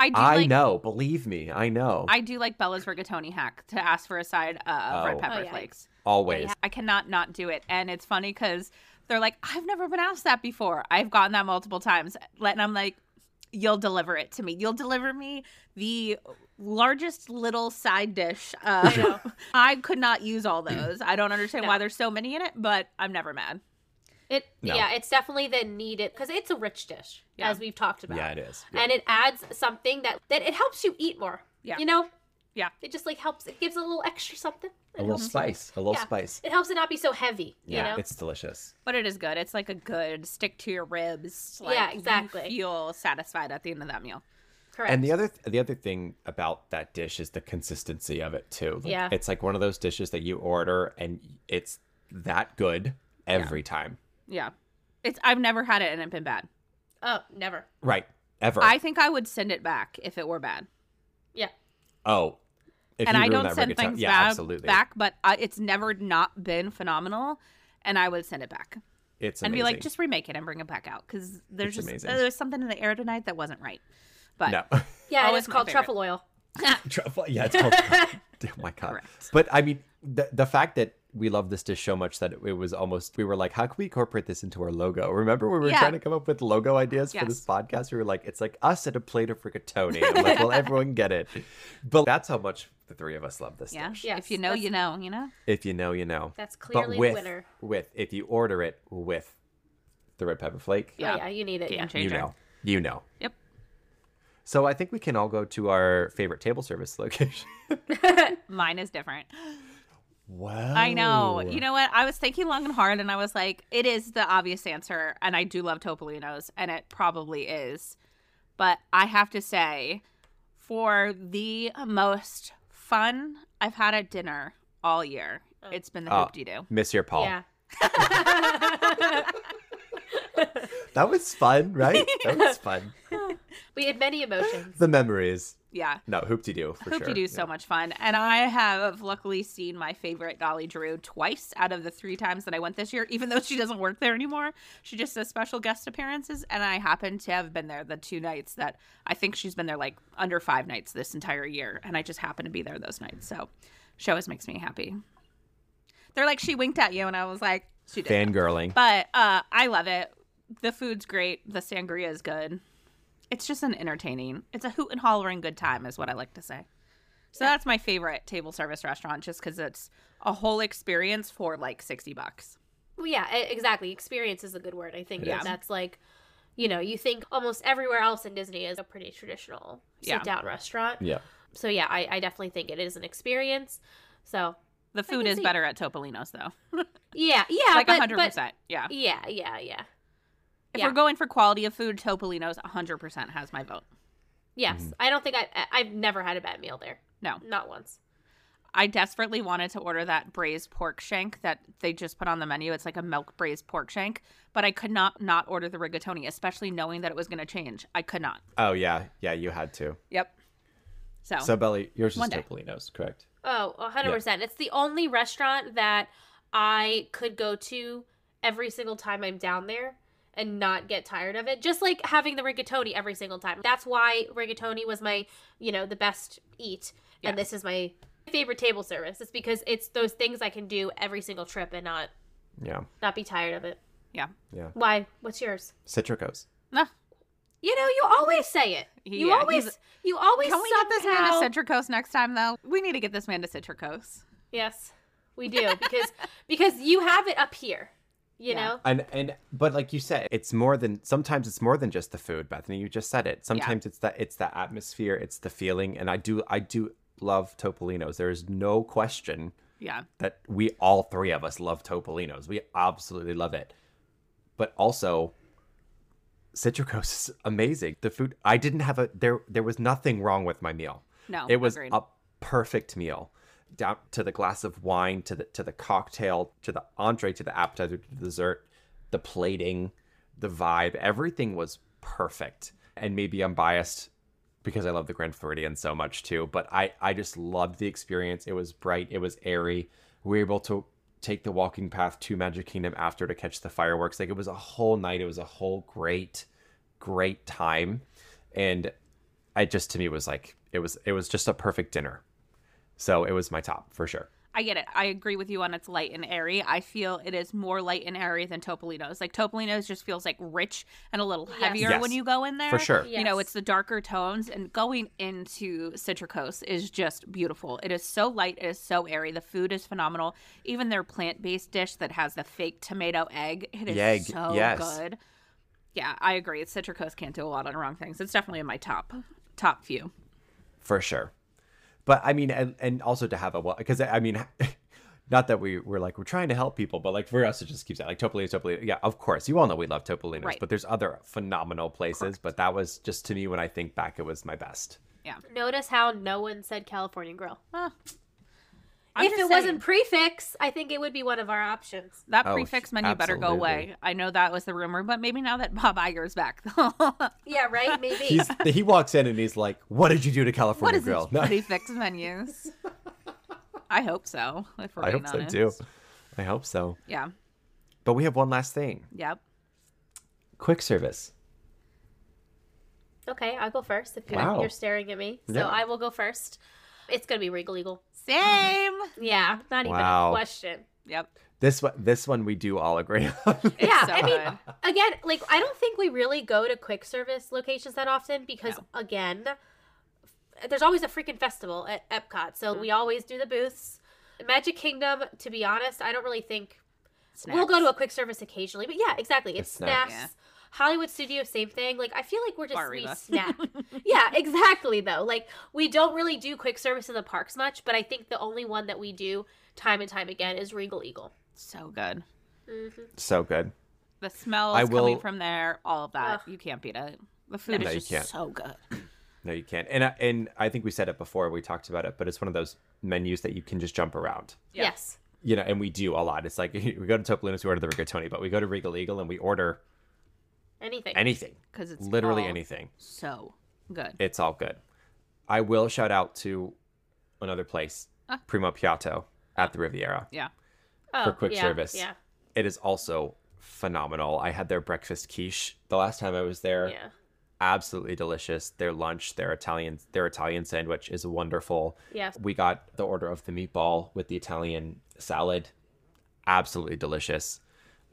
I do I like. know. Believe me, I know. I do like Bella's rigatoni hack to ask for a side uh, of red Oh. pepper Oh, yeah. flakes. Always. I cannot not do it, and it's funny because they're like, "I've never been asked that before." I've gotten that multiple times, and I'm like, "You'll deliver it to me. You'll deliver me the largest little side dish." Uh, I know. (laughs) I could not use all those. I don't understand why there's so many in it, but I'm never mad. It No. yeah, it's definitely the needed because it's a rich dish Yeah. as we've talked about. Yeah, it is. Yeah. and it adds something that that it helps you eat more. Yeah. you know. Yeah. it just like helps. It gives a little extra something. a little spice. A little Yeah. spice. It helps it not be so heavy. Yeah, you know. it's delicious. But it is good. It's like a good stick to your ribs. Like, Yeah, you exactly. feel satisfied at the end of that meal. Correct. And the other the other thing about that dish is the consistency of it too. Like, Yeah. It's like one of those dishes that you order and it's that good every time. Yeah, it's. I've never had it and it's been bad. oh, never. Right. Ever. I think I would send it back if it were bad. Yeah. oh. If and you I don't that send rigatoni- things yeah, bad absolutely. back, but uh, it's never not been phenomenal, and I would send it back It's and be like, just remake it and bring it back out because there's It's just amazing. there's something in the air tonight that wasn't right. But no. (laughs) Yeah, Oh, it's called favorite. truffle oil. (laughs) Truffle. Yeah, it's called. (laughs) oh my god. Correct. But I mean, the the fact that we love this dish so much that it was almost we were like, how can we incorporate this into our logo? Remember when we were Yeah. trying to come up with logo ideas for this podcast? We were like, it's like us at a plate of rigatoni. I'm like, well, everyone get it. But that's how much the three of us love this yeah, dish. Yes, if you know, that's- you know, you know. If you know, you know. That's But clearly with a winner. with if you order it with the red pepper flake, Yeah. Oh, yeah, you need it. Game Yeah. changer. you know, you know. Yep. So I think we can all go to our favorite table service (laughs) location. (laughs) Mine is different. wow. I know. You know what? I was thinking long and hard, and I was like, it is the obvious answer, and I do love Topolino's, and it probably is. But I have to say, for the most fun I've had at dinner all year, oh. it's been the Oh. hoop de doo. Monsieur Paul. Yeah. (laughs) (laughs) That was fun, right? That was (laughs) fun. we had many emotions. The memories. Yeah. No, hoop de doo for Hoop sure. de doo so much fun. And I have luckily seen my favorite Dolly Drew twice out of the three times that I went this year, even though she doesn't work there anymore. She just does special guest appearances. And I happen to have been there the two nights that I think she's been there like under five nights this entire year. And I just happen to be there those nights. So she always makes me happy. They're like, she winked at you. And I was like, she did. Fangirling. But uh, I love it. The food's great. The sangria is good. It's just an entertaining. It's a hoot and hollering good time, is what I like to say. So that's my favorite table service restaurant just because it's a whole experience for like 60 bucks. Well, yeah, exactly. Experience is a good word. I think It that is. like, you know, you think almost everywhere else in Disney is a pretty traditional Yeah. sit down restaurant. Yeah. So yeah, I, I definitely think it is an experience. So The food is see- better at Topolino's though. (laughs) yeah, yeah, like but, 100%. but yeah. yeah, yeah, yeah. If yeah. we're going for quality of food, Topolino's 100% has my vote. Yes, Mm-hmm. I don't think I I- I've never had a bad meal there. No. Not once. I desperately wanted to order that braised pork shank that they just put on the menu. It's like a milk braised pork shank, but I could not not order the rigatoni, especially knowing that it was going to change. I could not. Oh yeah, yeah. You had to. Yep. So, So Belly, yours is Topolino's, correct? Oh, a 100%. It's the only restaurant that I could go to every single time I'm down there and not get tired of it. Just like having the rigatoni every single time. That's why rigatoni was my, you know, the best eat. Yeah. And this is my favorite table service. It's because it's those things I can do every single trip and not Yeah. not be tired of it. yeah. Yeah. Why? What's yours? Citricos. Ah, You know, you always say it. You Yeah, always you always Can we get this man to Citricos next time, though? We need to get this man to Citricos. Yes. We do because because you have it up here. You Yeah. know? And and but like you said, it's more than sometimes it's more than just the food, Bethany. You just said it. Sometimes it's that it's the atmosphere, it's the feeling, and I do I do love Topolino's. There is no question Yeah. that we all three of us love Topolino's. We absolutely love it. But also Citricos is amazing. The food I didn't have a there there was nothing wrong with my meal. No, It was agreed. a perfect meal. Down to the glass of wine, to the to the cocktail, to the entree, to the appetizer, to the dessert, the plating, the vibe, everything was perfect. And maybe I'm biased because I love the Grand Floridian so much too, but I I just loved the experience. It was bright, it was airy. We were able to take the walking path to Magic Kingdom after to catch the fireworks. Like it was a whole night. It was a whole great great time. And I just to me was like it was it was just a perfect dinner. So it was my top for sure. I get it. I agree with you on it's light and airy. I feel it is more light and airy than Topolino's. Like Topolino's just feels like rich and a little Yes. heavier Yes. when you go in there. For sure. You know, it's the darker tones and going into Citricos is just beautiful. It is so light, it is so airy. The food is phenomenal. Even their plant-based dish that has the fake tomato egg, it is The egg, so yes. good. Yeah, I agree. Citricos can't do a lot of wrong things. It's definitely in my top top few. For sure. But I mean and, and also to have a well because I mean (laughs) not that we we're like we're trying to help people, but like for us it just keeps that like Topolino, Topolino. Yeah, of course. You all know we love Topolino's, Right. but there's other phenomenal places. But that was just to me when I think back, it was my best. Yeah. Notice how no one said California Grill. Huh. I'm if it saying. wasn't prix fixe, I think it would be one of our options. That Oh, prix fixe menu better go away. I know that was the rumor, but maybe now that Bob Iger's back, (laughs) Yeah, right? Maybe. He's he walks in and he's like, "What did you do to California is Grill?" these No, prix fixe menus? I hope so. If we're I being hope so too. I hope so. Yeah. But we have one last thing. Yep. Quick service. okay, I'll go first if you're, Wow. you're staring at me. So Yeah. I will go first. It's going to be Regal Eagle. Same. Yeah, not even Wow. a question. Yep. This one, this one we do all agree on. (laughs) Yeah, so I mean, good. again, like I don't think we really go to quick service locations that often because No. again, there's always a freaking festival at Epcot, so Mm-hmm. we always do the booths. Magic Kingdom, to be honest, I don't really think Snacks. we'll go to a quick service occasionally, but yeah, exactly, it's It's snacks. snacks. Hollywood Studio, same thing. Like I feel like we're just Bar we Riva. snack. (laughs) yeah, exactly. Though, like we don't really do quick service in the parks much, but I think the only one that we do time and time again is Regal Eagle. so good. Mm-hmm. so good. The smells I coming from there, all of that. Ugh. You can't beat it. The food No, is you just can't. so good. (clears throat) No, you can't. And I- and I think we said it before. We talked about it, but it's one of those menus that you can just jump around. Yeah. Yes. You know, and we do a lot. It's like (laughs) we go to Topolino's, we order the rigatoni, but we go to Regal Eagle and we order Anything. anything, Because it's literally all anything. So good. It's all good. I will shout out to another place, Ah. Primo Piatto at the Riviera. Yeah. oh, for quick yeah, service. Yeah. It is also phenomenal. I had their breakfast quiche the last time I was there. Yeah. Absolutely delicious. Their lunch, their Italian, their Italian sandwich is wonderful. Yes. We got the order of the meatball with the Italian salad. Absolutely delicious.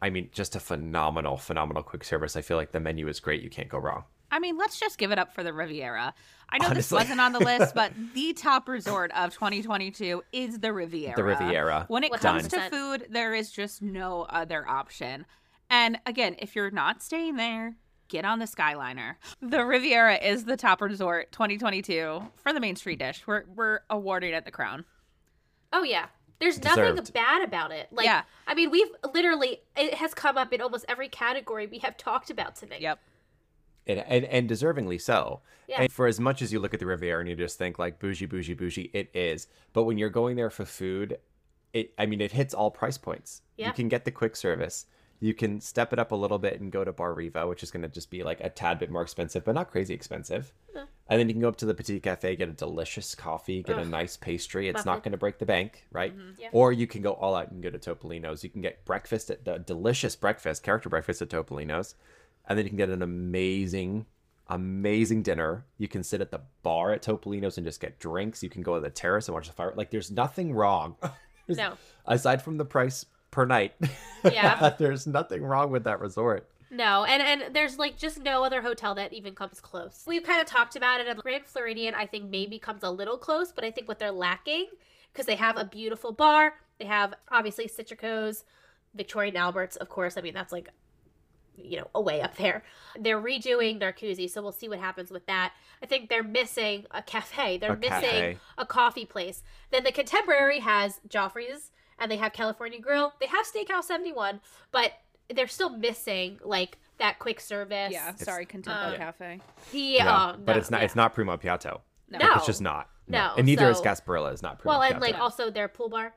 I mean, just a phenomenal, phenomenal quick service. I feel like the menu is great. You can't go wrong. I mean, let's just give it up for the Riviera. I know Honestly. this wasn't on the list, but (laughs) the top resort of 2022 is the Riviera. The Riviera. When it One comes to food, there is just no other option. And again, if you're not staying there, get on the Skyliner. The Riviera is the top resort 2022 for the Main Street dish. We're we're awarding it the crown. Oh yeah. There's Deserved. nothing bad about it. Like Yeah. I mean, we've literally it has come up in almost every category we have talked about today. Yep. and, and, and deservingly so. Yeah. And for as much as you look at the Riviera and you just think like bougie, bougie, bougie, it is. But when you're going there for food, it I mean it hits all price points. Yeah. You can get the quick service. You can step it up a little bit and go to Bar Riva, which is going to just be like a tad bit more expensive, but not crazy expensive. Yeah. And then you can go up to the Petit Cafe, get a delicious coffee, get a nice pastry. It's Love not it. going to break the bank, right? Mm-hmm. Yeah. Or you can go all out and go to Topolino's. You can get breakfast at the delicious breakfast, character breakfast at Topolino's, and then you can get an amazing, amazing dinner. You can sit at the bar at Topolino's and just get drinks. You can go to the terrace and watch the fire. Like, there's nothing wrong. (laughs) There's- No. Aside from the price per night. Yeah. (laughs) there's nothing wrong with that resort. No, and and there's like just no other hotel that even comes close. We've kind of talked about it. And Grand Floridian, I think maybe comes a little close, but I think what they're lacking because they have a beautiful bar. They have obviously Citrico's, Victoria and Albert's, of course. I mean that's like you know away up there. They're redoing Narcoossee, so we'll see what happens with that. I think they're missing a cafe. They're A missing cafe. a coffee place. Then the Contemporary has Joffrey's and they have California Grill. They have Steakhouse 71, but they're still missing like that quick service. Yeah. Sorry, Contempo uh, Cafe. He, Yeah, oh, but it's not. yeah. It's not Primo Piatto. No. No. It's just not. No, and neither is so- Gasparilla. Is not Primo Well, and Piatto. like also their pool bar,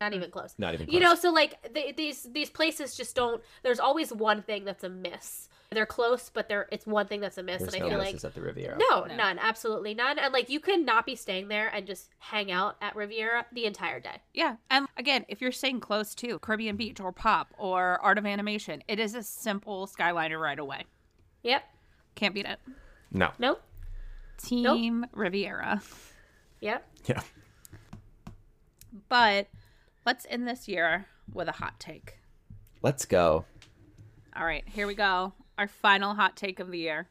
not even close. not even. You know, so like th- these these places just don't. There's always one thing that's a miss. They're close, but they're it's one thing that's a miss, there's and no I feel like at the Riviera. no, No. none, absolutely none. And like you could not be staying there and just hang out at Riviera the entire day. Yeah. And again, if you're staying close to Caribbean Beach or Pop or Art of Animation, it is a simple Skyliner right away. Yep. Can't beat it. No. Nope. Team Riviera. Yep. Yeah. But let's end this year with a hot take. Let's go. All right, here we go. Our final hot take of the year.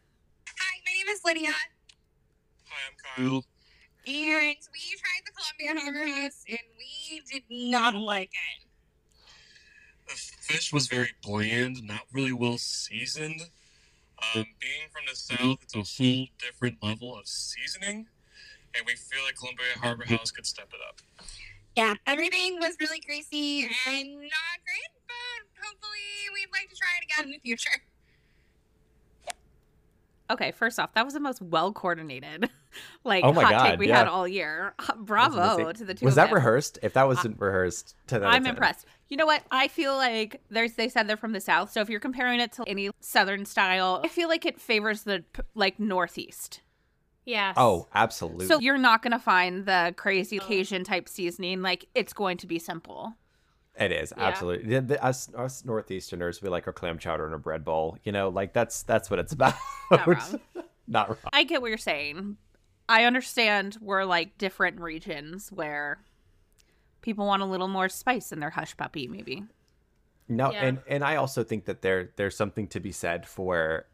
Hi, my name is Lydia, Hi, I'm Kyle. and we tried the Columbia Harbor House, and we did not like it. The fish was very bland, not really well seasoned. Um, being from the south, it's a whole different level of seasoning, and we feel like Columbia Harbor House could step it up. Yeah, everything was really greasy and not great, but hopefully we'd like to try it again in the future. Okay, first off, that was the most well coordinated, (laughs) like Oh my hot God, take we yeah. had all year. (laughs) Bravo to the two. Was of that them. rehearsed? If that uh, wasn't rehearsed, to that I'm impressed. You know what? I feel like there's they said they're from the south, so if you're comparing it to any southern style, I feel like it favors the like northeast. Yes. Oh, absolutely. So you're not gonna find the crazy Cajun type seasoning. Like it's going to be simple. It is Yeah. absolutely. The, the, us, us northeasterners, we like our clam chowder and a bread bowl. You know, like that's that's what it's about. (laughs) Not wrong. Not wrong. I get what you're saying. I understand we're like different regions where people want a little more spice in their hush puppy, maybe. No, Yeah. and and I also think that there there's something to be said for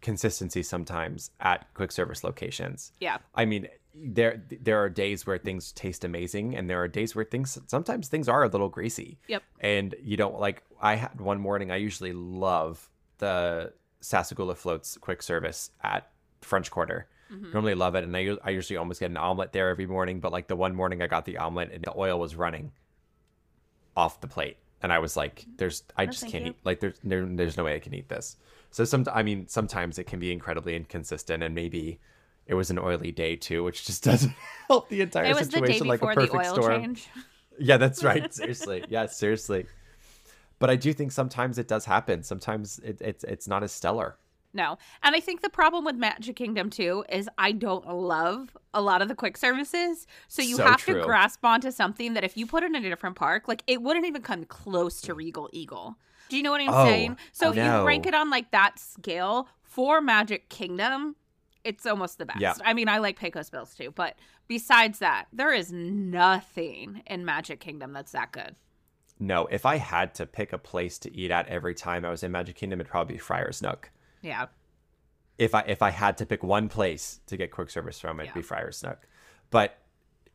consistency sometimes at quick service locations. Yeah. I mean, there there are days where things taste amazing, and there are days where things sometimes things are a little greasy. Yep. And you don't like. I had one morning. I usually love the Sassagoula floats quick service at French Quarter. Mhm. Normally love it, and I I usually almost get an omelet there every morning. But like the one morning I got the omelet, and the oil was running off the plate, and I was like, "There's, I No, just can't you. eat. Like there's there, there's no way I can eat this." So some, I mean, sometimes it can be incredibly inconsistent, and maybe it was an oily day too, which just (laughs) doesn't help the entire It was the situation like a perfect oil storm. change. (laughs) Yeah, that's right. (laughs) Seriously. Yeah, seriously. But I do think sometimes it does happen. Sometimes it, it's it's not as stellar. No. And I think the problem with Magic Kingdom too is I don't love a lot of the quick services. So you So have true. to grasp onto something that if you put it in a different park, like it wouldn't even come close to Regal Eagle. Do you know what I'm Oh, saying? So if no. you rank it on like that scale for Magic Kingdom, it's almost the best. Yeah. I mean, I like Pecos Bills too, but besides that, there is nothing in Magic Kingdom that's that good. No, if I had to pick a place to eat at every time I was in Magic Kingdom, it'd probably be Friar's Nook. Yeah. if I if I had to pick one place to get quick service from, it'd Yeah. be Friar's Nook. But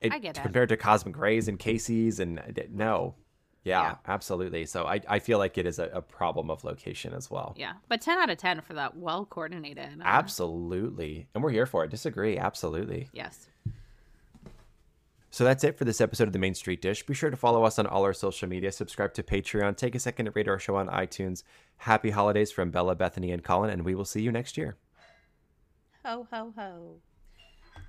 it, get it. compared to Cosmic Rays and Casey's and no. Yeah, Yeah. absolutely. So I, I feel like it is a, a problem of location as well. Yeah, but ten out of ten for that well coordinated. uh, Absolutely. And we're here for it. Disagree. Absolutely. Yes. So that's it for this episode of the Main Street Dish. Be sure to follow us on all our social media, subscribe to Patreon, take a second to rate our show on iTunes. Happy holidays from Bella, Bethany, and Colin, and we will see you next year. Ho ho ho.